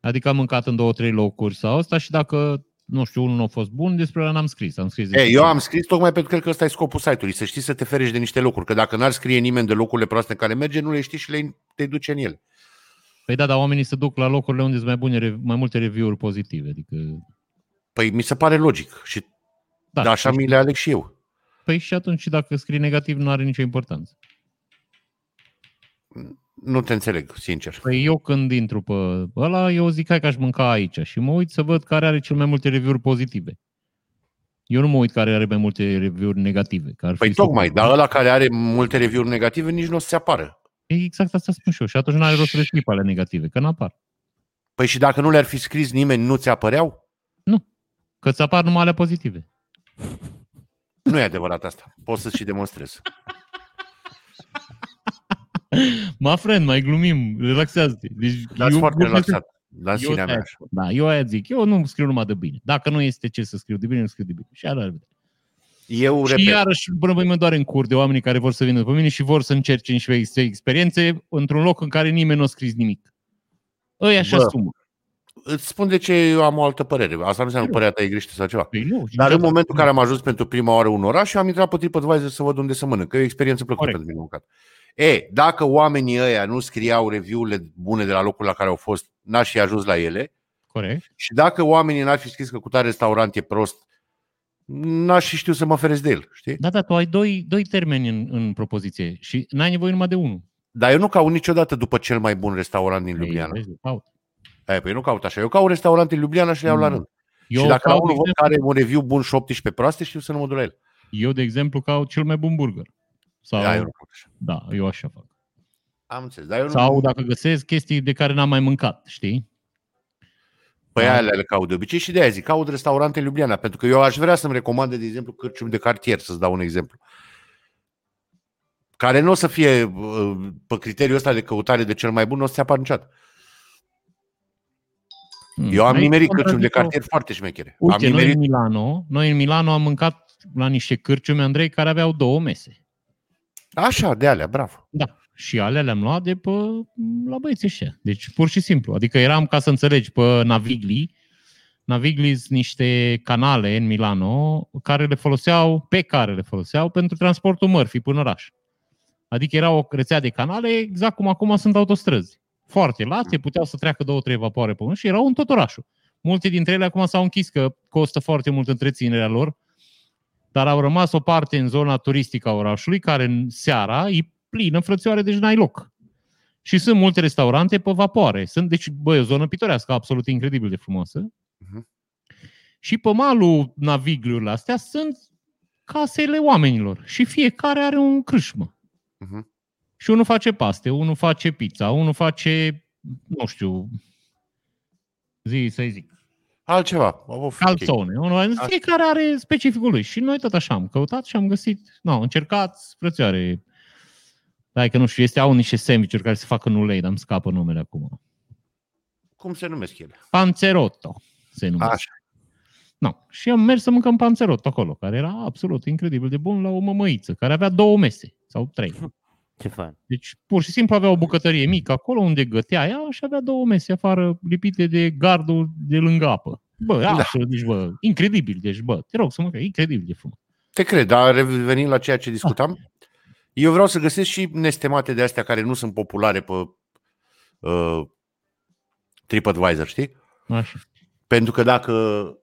Adică am mâncat în două, trei locuri sau asta și dacă, nu știu, unul nu a fost bun, despre ăla n-am scris. Am scris E, despre eu am scris tocmai pentru că cred că ăsta e scopul site-ului, să știi să te ferești de niște locuri, că dacă n-ar scrie nimeni de locurile proaste în care merge, nu le știi și le, te duce în ele. Păi da, dar oamenii se duc la locurile unde sunt mai bune, rev- mai multe review-uri pozitive. Adică, Păi mi se pare logic și da, da, așa și- mi le aleg și eu. Păi și atunci dacă scrii negativ nu are nicio importanță. Nu te înțeleg, sincer. Păi eu când intru pe ăla, eu zic hai că aș mânca aici și mă uit să văd care are cel mai multe review-uri pozitive. Eu nu mă uit care are mai multe review-uri negative. Că ar Păi fi tocmai, super. dar ăla care are multe review-uri negative nici nu o să se apară. E exact asta spun și eu. Și atunci nu are rost să le scrii pe alea negative, că n-apar. Păi și dacă nu le-ar fi scris nimeni, nu ți apăreau? Că ți apar numai alea pozitive. Nu e adevărat asta. Pot să-ți și demonstrez. [laughs] Ma friend, mai glumim, relaxează-te. Deci, Dar eu foarte vorbesc- relaxat. Dar în Eu sinea de-aia mea. spun. Da, eu aia zic. Eu nu scriu numai de bine. Dacă nu este ce să scriu de bine, nu scriu de bine. Și ala Eu Și repet, iarăși, până pe mine doare în cur de oamenii care vor să vină după mine și vor să încerce niște experiențe într-un loc în care nimeni nu a scris nimic. Îi așa Bă, sumă. îți spun de ce eu am o altă părere. Asta nu înseamnă că părerea ta e greșită sau ceva. Păi nu. și Dar în niciodată- momentul în care am ajuns pentru prima oară un oraș, eu am intrat pe TripAdvisor să văd unde să mănânc. Că e o experiență plăcută Corect. pentru mine mâncat. E, dacă oamenii ăia nu scriau review-urile bune de la locul la care au fost, n-aș fi ajuns la ele, Corect. Și dacă oamenii n-ar fi scris că cu tare restaurant e prost, n-aș fi știut să mă feresc de el, știi? Da, da, tu ai doi, doi termeni în, în propoziție și n-ai nevoie numai de unul. Dar eu nu caut niciodată după cel mai bun restaurant din Ei, Ljubljana. vezi, caut. Aia, păi eu nu caut așa. Eu caut restaurant în Ljubljana și le iau la Mm. rând. Eu, și dacă la caut, unul de văd exemplu, care are un review bun și 18 proaste, știu să nu mă duc la el. eu, de exemplu, caut cel mai bun burger. Sau, Da, eu nu caut așa. da, eu așa fac. Am înțeles. Dar eu Sau nu... dacă găsesc chestii de care n-am mai mâncat, știi? Păi Da. alea le caut de obicei și de aia zic, caut restaurante în Ljubljana, pentru că eu aș vrea să-mi recomande, de exemplu, cârciumi de cartier, să-ți dau un exemplu. Care nu o să fie uh, pe criteriul ăsta de căutare de cel mai bun, nu o să se apară niciodată. Mm. Eu am Aici nimerit cârciumi de contrazic o- cartier foarte șmechere. am Uite, noi nimerit în Milano, noi în Milano am mâncat la niște cârciumi, Andrei, care aveau două mese. Așa, de alea, bravo. Da. Și alea le-am luat de pe, la băieții ăștia. Deci, pur și simplu. Adică eram, ca să înțelegi, pe Navigli. Navigli sunt niște canale în Milano care le foloseau, pe care le foloseau pentru transportul mărfii până în oraș. Adică era o rețea de canale exact cum acum sunt autostrăzi. Foarte late, puteau să treacă două, trei vapoare pe și erau în tot orașul. Multe dintre ele acum s-au închis că costă foarte mult întreținerea lor, dar au rămas o parte în zona turistică a orașului, care în seara e plină frățioare, deci n-ai loc. Și sunt multe restaurante pe vapoare. Sunt, deci, bă, e o zonă pitorească, absolut incredibil de frumoasă. Mhm. Și pe malul navigliurilor astea sunt casele oamenilor. Și fiecare are un crâșmă. Mhm. Și unul face paste, unul face pizza, unul face, nu știu, zi să-i zic, Altceva. Of, ok. calzone. Unul, fiecare are specificul lui. Și noi tot așa am căutat și am găsit, nu, încercat frățioare. Dai că nu știu, este au niște sandwich care se fac în ulei, dar îmi scapă numele acum. Cum se numesc ele? Panzerotto se numește. Așa. No. Și am mers să mâncăm panzerotto acolo, care era absolut incredibil de bun la o mămăiță, care avea două mese sau trei. [laughs] Ce fain. Deci, pur și simplu avea o bucătărie mică acolo unde gătea ea și avea două mese afară lipite de gardul de lângă apă. Bă, Da. absolut, deci, bă, incredibil. Deci, bă, te rog să mă incredibil de frumos. Te cred, dar revenind la ceea ce discutam, eu vreau să găsesc și nestemate de astea care nu sunt populare pe uh, TripAdvisor, știi? Așa. Pentru că dacă...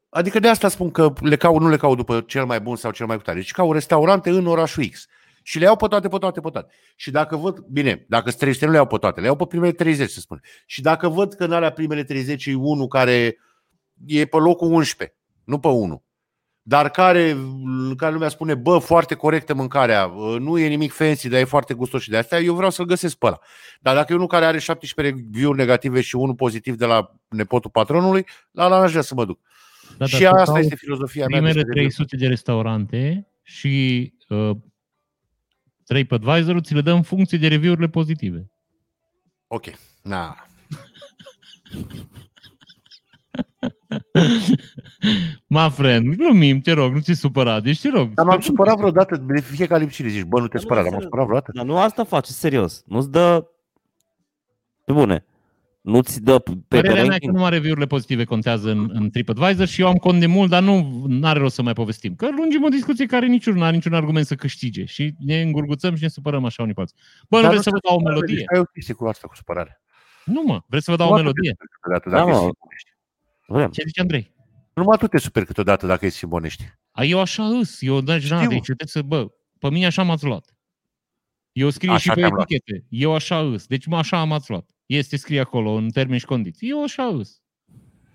Adică de asta spun că le caut, nu le caut după cel mai bun sau cel mai tare. Deci caut restaurante în orașul X. Și le iau pe toate, pe toate, pe toate. Și dacă văd, bine, dacă sunt 300, nu le iau pe toate, le iau pe primele 30, să spun. Și dacă văd că în alea primele 30 e unul care e pe locul 11, nu pe 1, dar care, care lumea spune, bă, foarte corectă mâncarea, nu e nimic fancy, dar e foarte gustos și de astea, eu vreau să-l găsesc pe ăla. Dar dacă e unul care are 17 review-uri negative și unul pozitiv de la nepotul patronului, la ăla n-aș vrea să mă duc. Da, și tu asta cauți este filozofia mea. Primele despre review. 300 de restaurante și uh, TripAdvisor ți le dă în funcție de review-urile pozitive. Ok. Na. [laughs] [laughs] Ma friend, glumim, te rog, nu ți supăra. Deci te rog. Dar m-am supărat vreodată, de fiecare lipsire zici, bă, nu te supăra, dar m-am supărat vreodată. Dar nu asta face, serios. Nu-ți dă... Pe bune. Nu-ți dă pe, pe Părerea mea e că ranking. numai review-urile pozitive contează în, în TripAdvisor și eu am cont de mult, dar nu are rost să mai povestim. Că lungim o discuție care niciunul nu are niciun argument să câștige și ne îngurguțăm și ne supărăm așa unii pe alții. Bă, nu Dar vreți să vă dau o supărare, melodie? deci Ai o chestie cu asta, cu supărare. Nu, mă, vreți să vă dau o Numai tu te melodie? superi câteodată Da, dacă mă. Ești simbonești. Vrem. Ce zice Andrei? Numai tu te superi câteodată dacă ești simbonești. A, eu așa îs, eu deci, Știu. na, deci trebuie să, bă, pe mine așa m-ați luat. Eu scriu Așa și pe te-am luat. etichete. Eu așa îs. Deci mă așa m-ați luat. Este scrie acolo în termeni și condiții. Eu așa îs.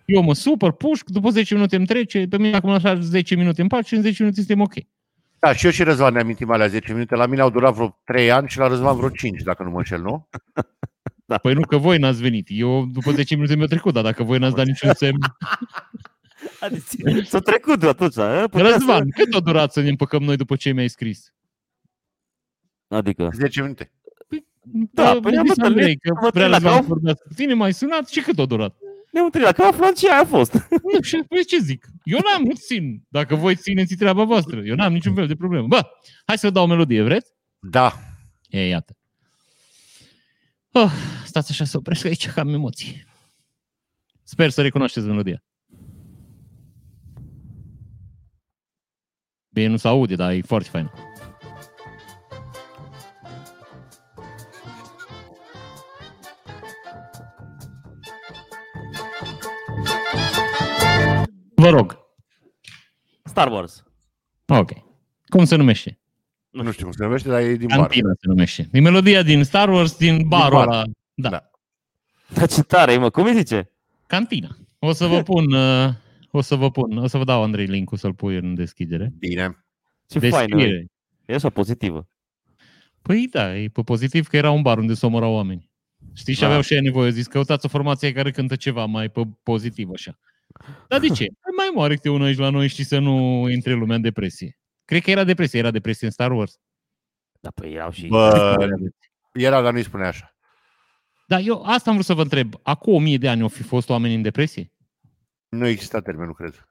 Eu mă supăr, pușc, după 10 minute îmi trece, pe mine acum așa 10 minute în pace și în 10 minute suntem ok. Da, și eu și Răzvan ne amintim alea 10 minute. La mine au durat vreo 3 ani și la Răzvan vreo 5, dacă nu mă înșel, nu? [laughs] Păi nu că voi n-ați venit. Eu după 10 minute mi-a trecut, dar dacă voi n-ați dat niciun semn. [laughs] Adică, S-a trecut de atunci. a? Putea Răzvan, cât a durat să ne împăcăm noi după ce mi-ai scris? Să... Adică, 10 minute. Da, Bă, păi mi-a am zis întâlnit, Andrei că am vrea întâlnit la Răzvan să Kauf. vorbească cu tine, mai sunat și cât a durat? ne-am întâlnit la aflat și aia a fost. Nu, și păi ce zic? Eu n-am, nu țin. Dacă voi țineți treaba voastră. Eu n-am niciun fel de problemă. Bă, hai să vă dau o melodie, vreți? Da. E, iată. Oh, stați așa să opresc aici, că am emoții. Sper să recunoașteți melodia. Bine, nu se aude, dar e foarte fain. Vă rog. Star Wars. Ok. Cum se numește? Nu știu cum se numește, dar e din bar. Cantina se numește. Din melodia din Star Wars, din barul bar. ăla. Da. Da. Dar ce tare e, mă, cum îi zice? Cantina. O să vă [laughs] pun, uh, o să vă pun, o să vă dau Andrei link să-l pui în deschidere. Bine. Ce faină. Descriere. E așa pozitivă. Păi da, e pe pozitiv că era un bar unde se omorau oameni. Știți, și Da. aveau și ei nevoie. Zis, căutați o formație care cântă ceva mai pe pozitiv așa. Dar de ce? Păi mai moare câte unul aici la noi, știi, să nu intre lumea în depresie. Cred că era depresie, era depresie în Star Wars. Da, păi erau și... Bă, era, dar nu-i spune așa. Dar eu asta am vrut să vă întreb. Acum o mie de ani au fi fost oameni în depresie? Nu exista termenul, cred.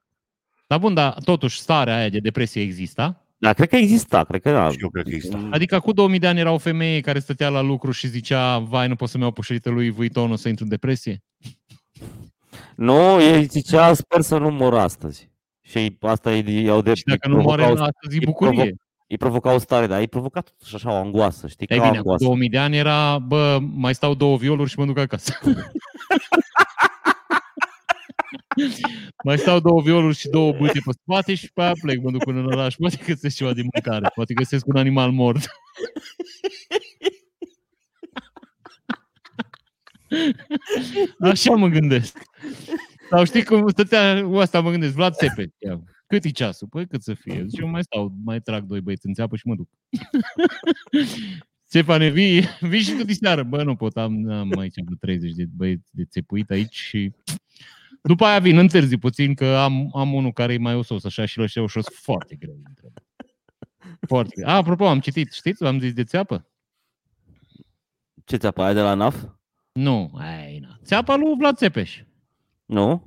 Dar bun, dar totuși starea aia de depresie exista. Da, cred că exista, cred că da. Și eu cred că exista. Adică acum 2000 de ani era o femeie care stătea la lucru și zicea, vai, nu pot să-mi iau poșerită lui Vuitton, o să intru în depresie. Nu, ei zicea, sper să nu mor astăzi. Și asta îi iau de... Și dacă îi nu moare provocau- astăzi, e îi bucurie. provo- Îi provoca o stare, dar îi provoca totuși așa o angoasă, știi? Ei Ca o bine, cu angoasă. 2000 de ani era, bă, mai stau două violuri și mă duc acasă. [laughs] mai stau două violuri și două bâte pe spate și pe aia plec, mă duc până în oraș. Poate găsesc ceva de mâncare, poate găsesc un animal mort. [laughs] Așa mă gândesc. Sau știi cum stătea, cu asta mă gândesc, Vlad Țepeș. Ia, Cât e ceasul? Păi cât să fie? Zice, eu mai stau, mai trag doi băieți în țeapă și mă duc. [laughs] Stefane, vii, vii și tu diseară. Bă, nu pot, am, am aici vreo 30 de băieți de țepuit aici și după aia vin întârzi puțin că am, am unul care e mai usos așa și lășeu și foarte greu. dintre ei. Foarte greu. A, apropo, am citit, știți, v-am zis de țeapă? Ce ți-a aia de la NAF? Nu, ai, na. Țeapa lui Vlad Țepeș. Nu?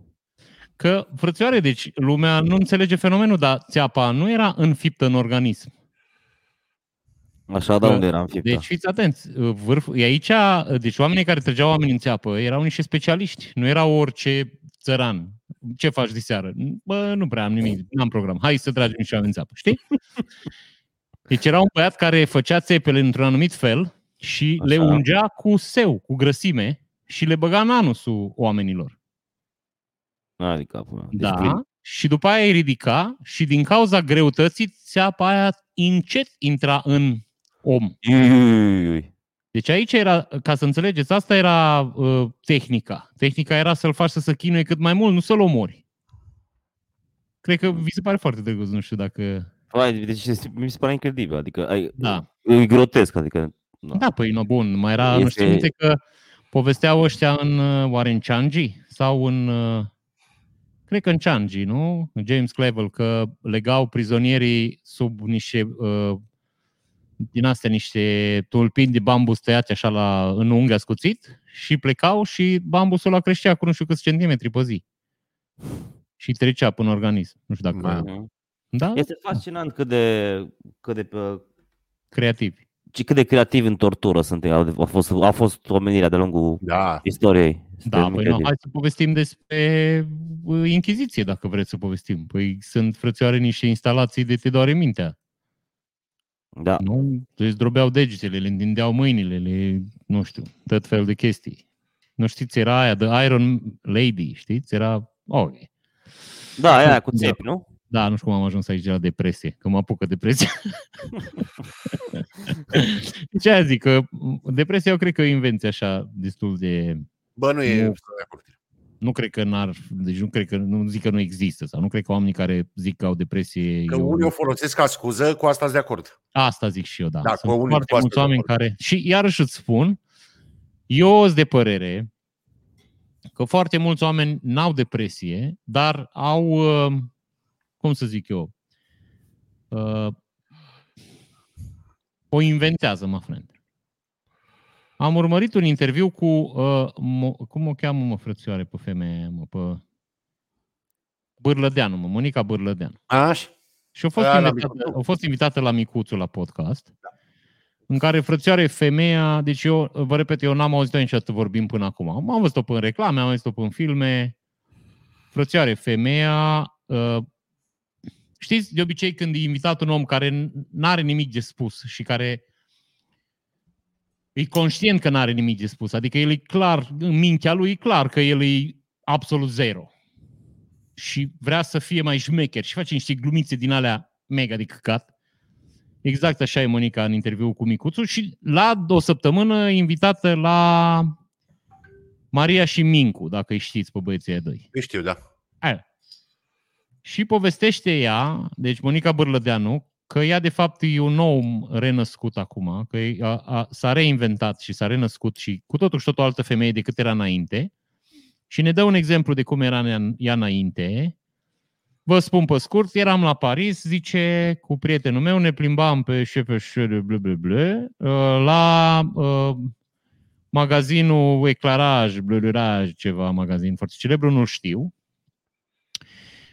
Că, frățioare, deci lumea nu înțelege fenomenul, dar țeapa nu era înfiptă în organism. Așa, dar Bă, unde eram fiecare? Deci fiți atenți, vârful, e aici, deci oamenii care trăgeau oameni în țeapă erau niște specialiști, nu erau orice țăran. Ce faci de seară? Bă, nu prea am nimic, n-am program. Hai să tragem niște oameni în țeapă, știi? [laughs] Deci era un băiat care făcea țepele într-un anumit fel și Așa. le ungea cu seu, cu grăsime și le băga în anusul oamenilor. Adică, acum. Deci Da, prin- și după aia îi ridica și din cauza greutății țeapa aia încet intra în om. Iui, iui, iui, iui. Deci aici era, ca să înțelegeți, asta era uh, tehnica. Tehnica era să-l faci să se chinuie cât mai mult, nu să-l omori. Cred că vi se pare foarte drăguț, nu știu dacă... Vai, Deci este- mi se pare incredibil. Adică ai, Da. e grotesc. Adică, da. Da, păi, no, bun, mai era, nu Este- știu, minte că povesteau ăștia în, uh, oare în Changi sau în, uh, cred că în Changi, nu? În James Clevel, că legau prizonierii sub niște, uh, din astea, niște tulpini de bambus tăiate așa la, în unghi ascuțit și plecau și bambusul ăla creștea cu nu știu câți centimetri pe zi. Și trecea până în organism. Nu știu dacă... Ma. Mhm. Da? Este fascinant cât de, cât de, uh, Creativi. ci cât de creativi în tortură sunt. ei. Au a fost, a fost omenirea de lungul Da. istoriei. Este Da, păi nu, incredibil. hai să povestim despre uh, Inchiziție, dacă vreți să povestim. Păi sunt frățioare niște instalații de te doare mintea. Da. Nu? Le zdrobeau degetele, le întindeau mâinile, le, nu știu, tot fel de chestii. Nu știți, era aia, The Iron Lady, știți? Era, ok. Da, aia cu Da. țepi, nu? Da, nu știu cum am ajuns aici la depresie, că mă apucă depresia. [laughs] Ce aia zic, că depresia eu cred că e o invenție așa destul de... Bă, nu e... Nu. sunt de acord. Nu cred că n-ar, deci nu cred că, nu zic că nu există sau nu cred că oamenii care zic că au depresie... Că eu- unii o folosesc ca scuză, cu asta sunt de acord. Asta zic și eu, da. Da, Sunt cu unii foarte cu asta mulți de oameni acord. care... Și iarăși îți spun, eu sunt de părere că foarte mulți oameni n-au depresie, dar au, uh, cum să zic eu, uh, o inventează, mă, friend. Am urmărit un interviu cu, uh, mo- cum o cheamă, mă, frățioare, pe femeia aia, mă, pe Bârlădeanu, mă, Monica Bârlădeanu. Așa? Și a fost, Aia la invitată, Micuțu. a fost invitată la Micuțu la podcast, în care frățioare femeia, deci eu, vă repet, eu n-am auzit-o niciodată vorbim până acum. Am văzut-o pe în reclame, am văzut-o pe în filme. Frățioare femeia, uh, știți, de obicei când e invitat un om care nu are nimic de spus și care e conștient că nu are nimic de spus, adică el e clar, în mintea lui e clar că el e absolut zero. și vrea să fie mai șmecher și face niște glumițe din alea mega de căcat. Exact așa e Monica în interviu cu Micuțu și la o săptămână invitată la Maria și Mincu, dacă îi știți pe băieții aia doi. Îi știu, da. Aia. Și povestește ea, deci Monica Bârlădeanu, că ea de fapt e un nou renăscut acum, că e- a, a, s-a reinventat și s-a renăscut și cu totul și tot o altă femeie decât era înainte. Și ne dă un exemplu de cum era ea- ea înainte. Vă spun pe scurt, eram la Paris, zice, cu prietenul meu, ne plimbam pe Chepeșere, bla, bla, bla, uh, la uh, magazinul Eclaraj, Bluraj, ceva magazin foarte celebru, nu știu.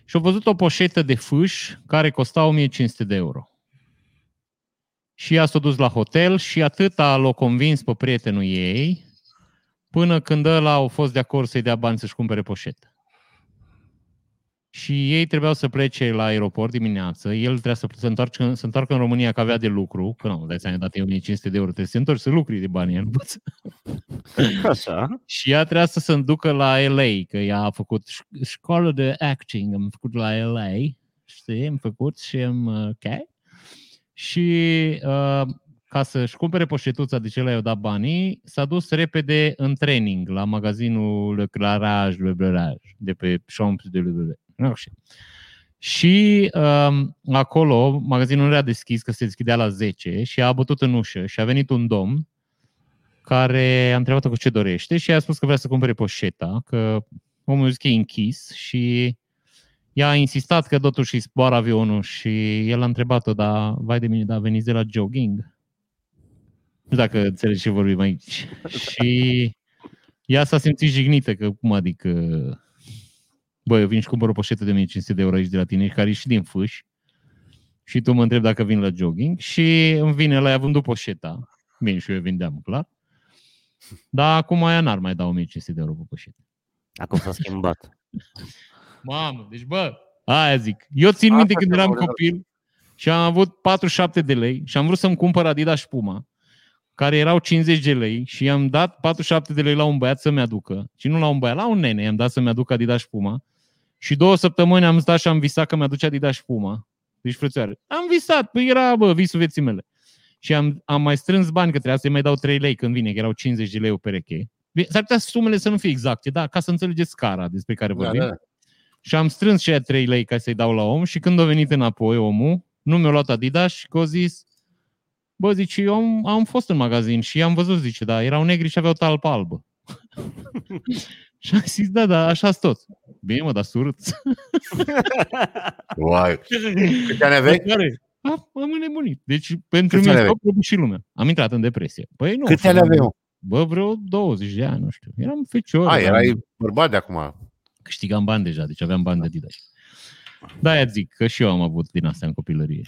Și au văzut o poșetă de fâș care costa 1500 de euro. Și ea s-a dus la hotel și atâta l-a convins pe prietenul ei până când ăla au fost de acord să-i dea bani să-și cumpere poșetă. Și ei trebuiau să plece la aeroport dimineață, el trebuia să se întoarcă, să întoarcă în România că avea de lucru, că nu, dai seama, dat 1500 de euro, trebuie să se întorci să lucri de bani, el nu poți Așa. [laughs] și ea trebuia să se înducă la LA, că ea a făcut ș- școală de acting, am făcut la LA, știi, am făcut și am, uh, ok. Și uh, ca să-și cumpere poșetuța de ce le-au dat banii, s-a dus repede în training la magazinul Le Clarage, Le Blerage, de pe Champs de Le Blerage. Nu știu. Și um, acolo, magazinul nu era deschis, că se deschidea la 10 și a bătut în ușă și a venit un domn care a întrebat-o cu ce dorește și a spus că vrea să cumpere poșeta, că omul a zis că e închis și ea a insistat că totuși îi zboară avionul și el a întrebat-o, dar vai de mine, dar veniți de la jogging? Nu știu dacă înțelegi ce vorbim aici. [laughs] și ea s-a simțit jignită, că cum adică, băi, eu vin și cumpăr o poșetă de 1500 de euro aici de la tine, care e și din fâș, și tu mă întrebi dacă vin la jogging și îmi vine la ea vândut poșeta. Bine, și eu vindeam, clar. Dar acum aia n-ar mai da 1500 de euro pe poșetă. Acum s-a schimbat. [laughs] Mamă, deci bă, aia zic. Eu țin minte Asta când se eram vor copil și am avut 47 de lei și am vrut să-mi cumpăr Adidas Puma, care erau 50 de lei și i-am dat 47 de lei la un băiat să-mi aducă. Și nu la un băiat, la un nene i-am dat să-mi aducă Adidas Puma. Și două săptămâni am stat și am visat că mi-aduce Adidas Puma. Deci, frățioare, am visat, păi era, bă, visul vieții mele. Și am, am mai strâns bani, că trebuia să-i mai dau 3 lei când vine, că erau 50 de lei o pereche. Bine, S-ar putea sumele să nu fie exacte, dar ca să înțelegeți scara despre care Da, vorbim. da. Și am strâns și aia 3 lei ca să-i dau la om și când a venit înapoi omul, nu mi-a luat Adidas și că a zis, bă, zice, eu am, am fost în magazin și am văzut, zice, da, erau negri și aveau talpă albă. [laughs] și am zis, da, da, așa tot. Bine, mă, dar surât. Uai. Câte ani aveai? Care? Am, am înnebunit. Deci, pentru Câți mine ani s-a prăbușit și lumea. Am intrat în depresie. Păi nu. Câte știu, ani aveai? mă? Bă, vreo 20 de ani, nu știu. Eram fecior. A, eram- erai bărbat de acum. câștigam bani deja, deci aveam bani de Adidas. Da, aia zic că și eu am avut din astea în copilărie.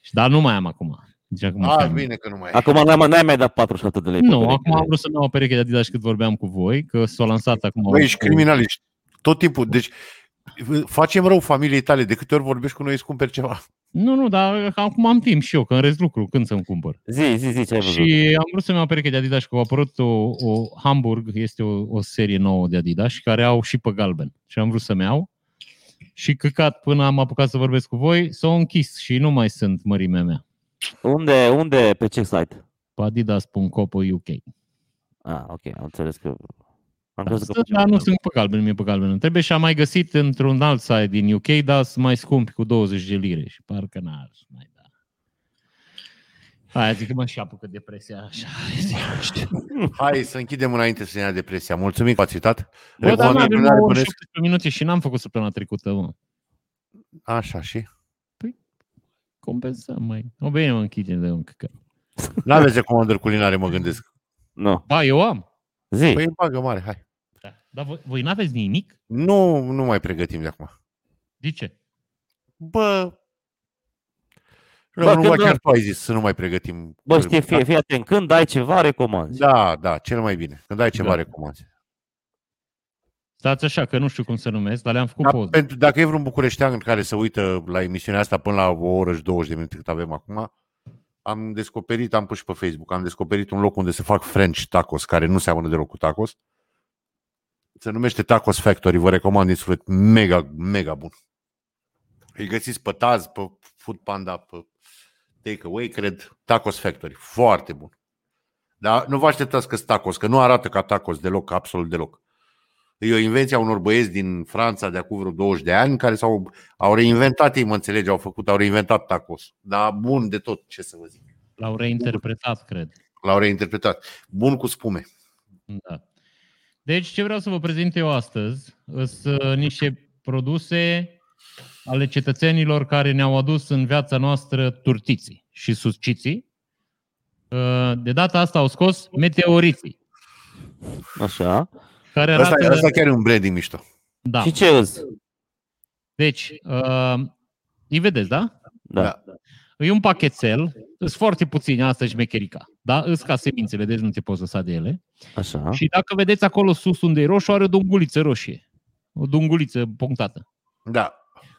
Și- Dar nu mai am acum. Deci acum A, chiar nu. bine că nu mai e. Acum n-ai, mai- n-ai mai dat 47 de lei. pe Nu, pereche. acum am vrut să-mi iau o pereche de Adidas cât vorbeam cu voi, că s-a lansat acum. Băi, ești cu- criminaliști. Tot timpul. Deci, facem rău familiei tale. De câte ori vorbești cu noi, îți cumperi ceva. Nu, nu, dar acum am timp și eu, că în rest lucru, când să-mi cumpăr. Zi, zi, zi, ce ai văzut? Și am vrut să-mi iau o pereche de Adidas și că a apărut o, o Hamburg, este o, o serie nouă de Adidas și care au și pe galben. Și am vrut să-mi iau. Și căcat, până am apucat să vorbesc cu voi, s-au închis și nu mai sunt mărimea mea. Unde, unde, pe ce site? Pe adidas.co pe UK. Ah, ok, am înțeles că... Am Da, crezut că... dar nu sunt pe galben, nu e pe galben. Trebuie și am mai găsit într-un alt site din UK, dar sunt mai scumpi cu 20 de lire și parcă n-ar mai da. Aia zic că mă și apucă depresia așa. Hai să închidem înainte să ne ia depresia. Mulțumim că ați uitat. Bă, dar nu avem Recomandările 9 bănesc. 17 minute și n-am făcut săptămâna trecută, mă. Așa și? Compensăm, mai. O bine, mă închide de un căcat. Nu aveți recomandări culinare, mă gândesc. Nu. Ba, eu am. Zi. Păi bagă mare, hai. Da. Dar voi, voi n-aveți nimic? Nu, nu mai pregătim de acum. De ce? Bă, Bă, Bă, nu când chiar da- tu ai zis să nu mai pregătim. Bă, știi, fii, fii atent, când ai ceva, recomanzi. Da, da, cel mai bine. Când ai ceva, Da. recomanzi. Stați așa, că nu știu cum să numesc, dar le-am făcut Da, poză. pentru, dacă e vreun bucureștean care se uită la emisiunea asta până la o oră și 20 de minute cât avem acum, am descoperit, am pus și pe Facebook, am descoperit un loc unde se fac French tacos, care nu seamănă deloc cu tacos. Se numește Tacos Factory, vă recomand din suflet. Mega, mega bun. Îi găsiți pe Taz, pe Food Panda, pe Takeaway, cred. Tacos Factory. Foarte bun. Dar nu vă așteptați că tacos, că nu arată ca tacos deloc, absolut deloc. E o invenție a unor băieți din Franța de acum vreo 20 de ani care s-au, au reinventat ei, mă înțelege, au făcut, au reinventat tacos. Dar bun de tot, ce să vă zic. L-au reinterpretat, cred. L-au reinterpretat. Bun cu spume. Da. Deci, ce vreau să vă prezint eu astăzi sunt uh, niște produse ale cetățenilor care ne-au adus în viața noastră turtiții și susciții. Uh, De data asta au scos meteoriții, Așa. care Asta, arată... asta chiar e un branding mișto. Da. Și ce îți? Deci, uh, îi vedeți, da? Da. Da. E un pachetel, sunt foarte puțini asta șmecherica, da? Îs ca semințele, deci nu te poți lăsa de ele. Așa. Și dacă vedeți acolo sus unde e roșu, are o dunguliță roșie. O dunguliță punctată. Da.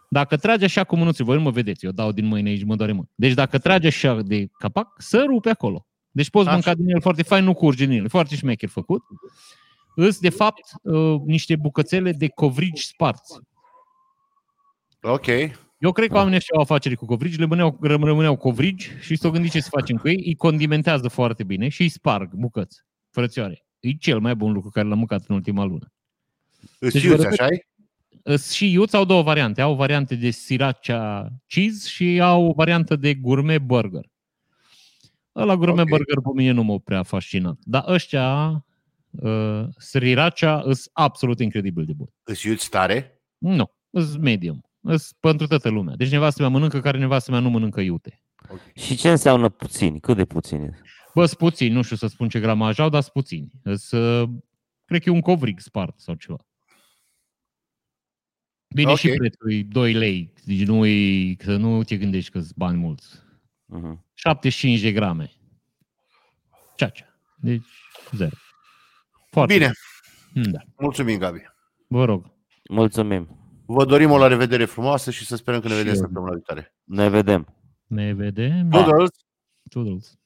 Dacă tragi așa cu mânuțe, voi nu mă vedeți, eu dau din mâine aici, mă doare mă. Deci dacă tragi așa de capac, să rupe acolo. Deci poți Așa. mânca din el foarte fain, nu curge din el. E Foarte șmecher făcut. Îs, de fapt, uh, niște bucățele de covrigi sparți. Ok. Eu cred că oamenii ăștia au afaceri cu covrigi, le rămâneau, rămâneau covrigi și s-au gândit ce să facem cu ei, îi condimentează foarte bine și îi sparg bucăți, frățioare. E cel mai bun lucru care l-am mâncat în ultima lună. Îți Deci iuți, vă repet- așa -i? Îs Și iuți au două variante. Au o variantă de sriracha cheese și au o variantă de gourmet burger. La gourmet Ok. burger pe mine nu m-a prea fascinat. Dar ăștia, uh, sriracha, sunt absolut incredibil de bun. Îți iuți tare? Nu, sunt medium. Sunt pentru toată lumea. Deci nevastă mea mănâncă care nevastă mea nu mănâncă iute. Și ce înseamnă puțini? Cât de puțini? Bă, sunt puțini, nu știu să spun ce gramaj au, dar sunt puțini. Să, cred că e un covrig spart sau ceva. Bine, Ok. și prețul e 2 lei. Deci nu e, să nu te gândești că sunt bani mulți. Mhm. 75 de grame. Ceea ce. Deci, zero. Foarte Bine. bine. Da. Mulțumim, Gabi. Vă rog. Mulțumim. Vă dorim o la revedere frumoasă și să sperăm că ne Și vedem eu. săptămâna viitoare. Ne vedem. Ne vedem. Toodles! Toodles.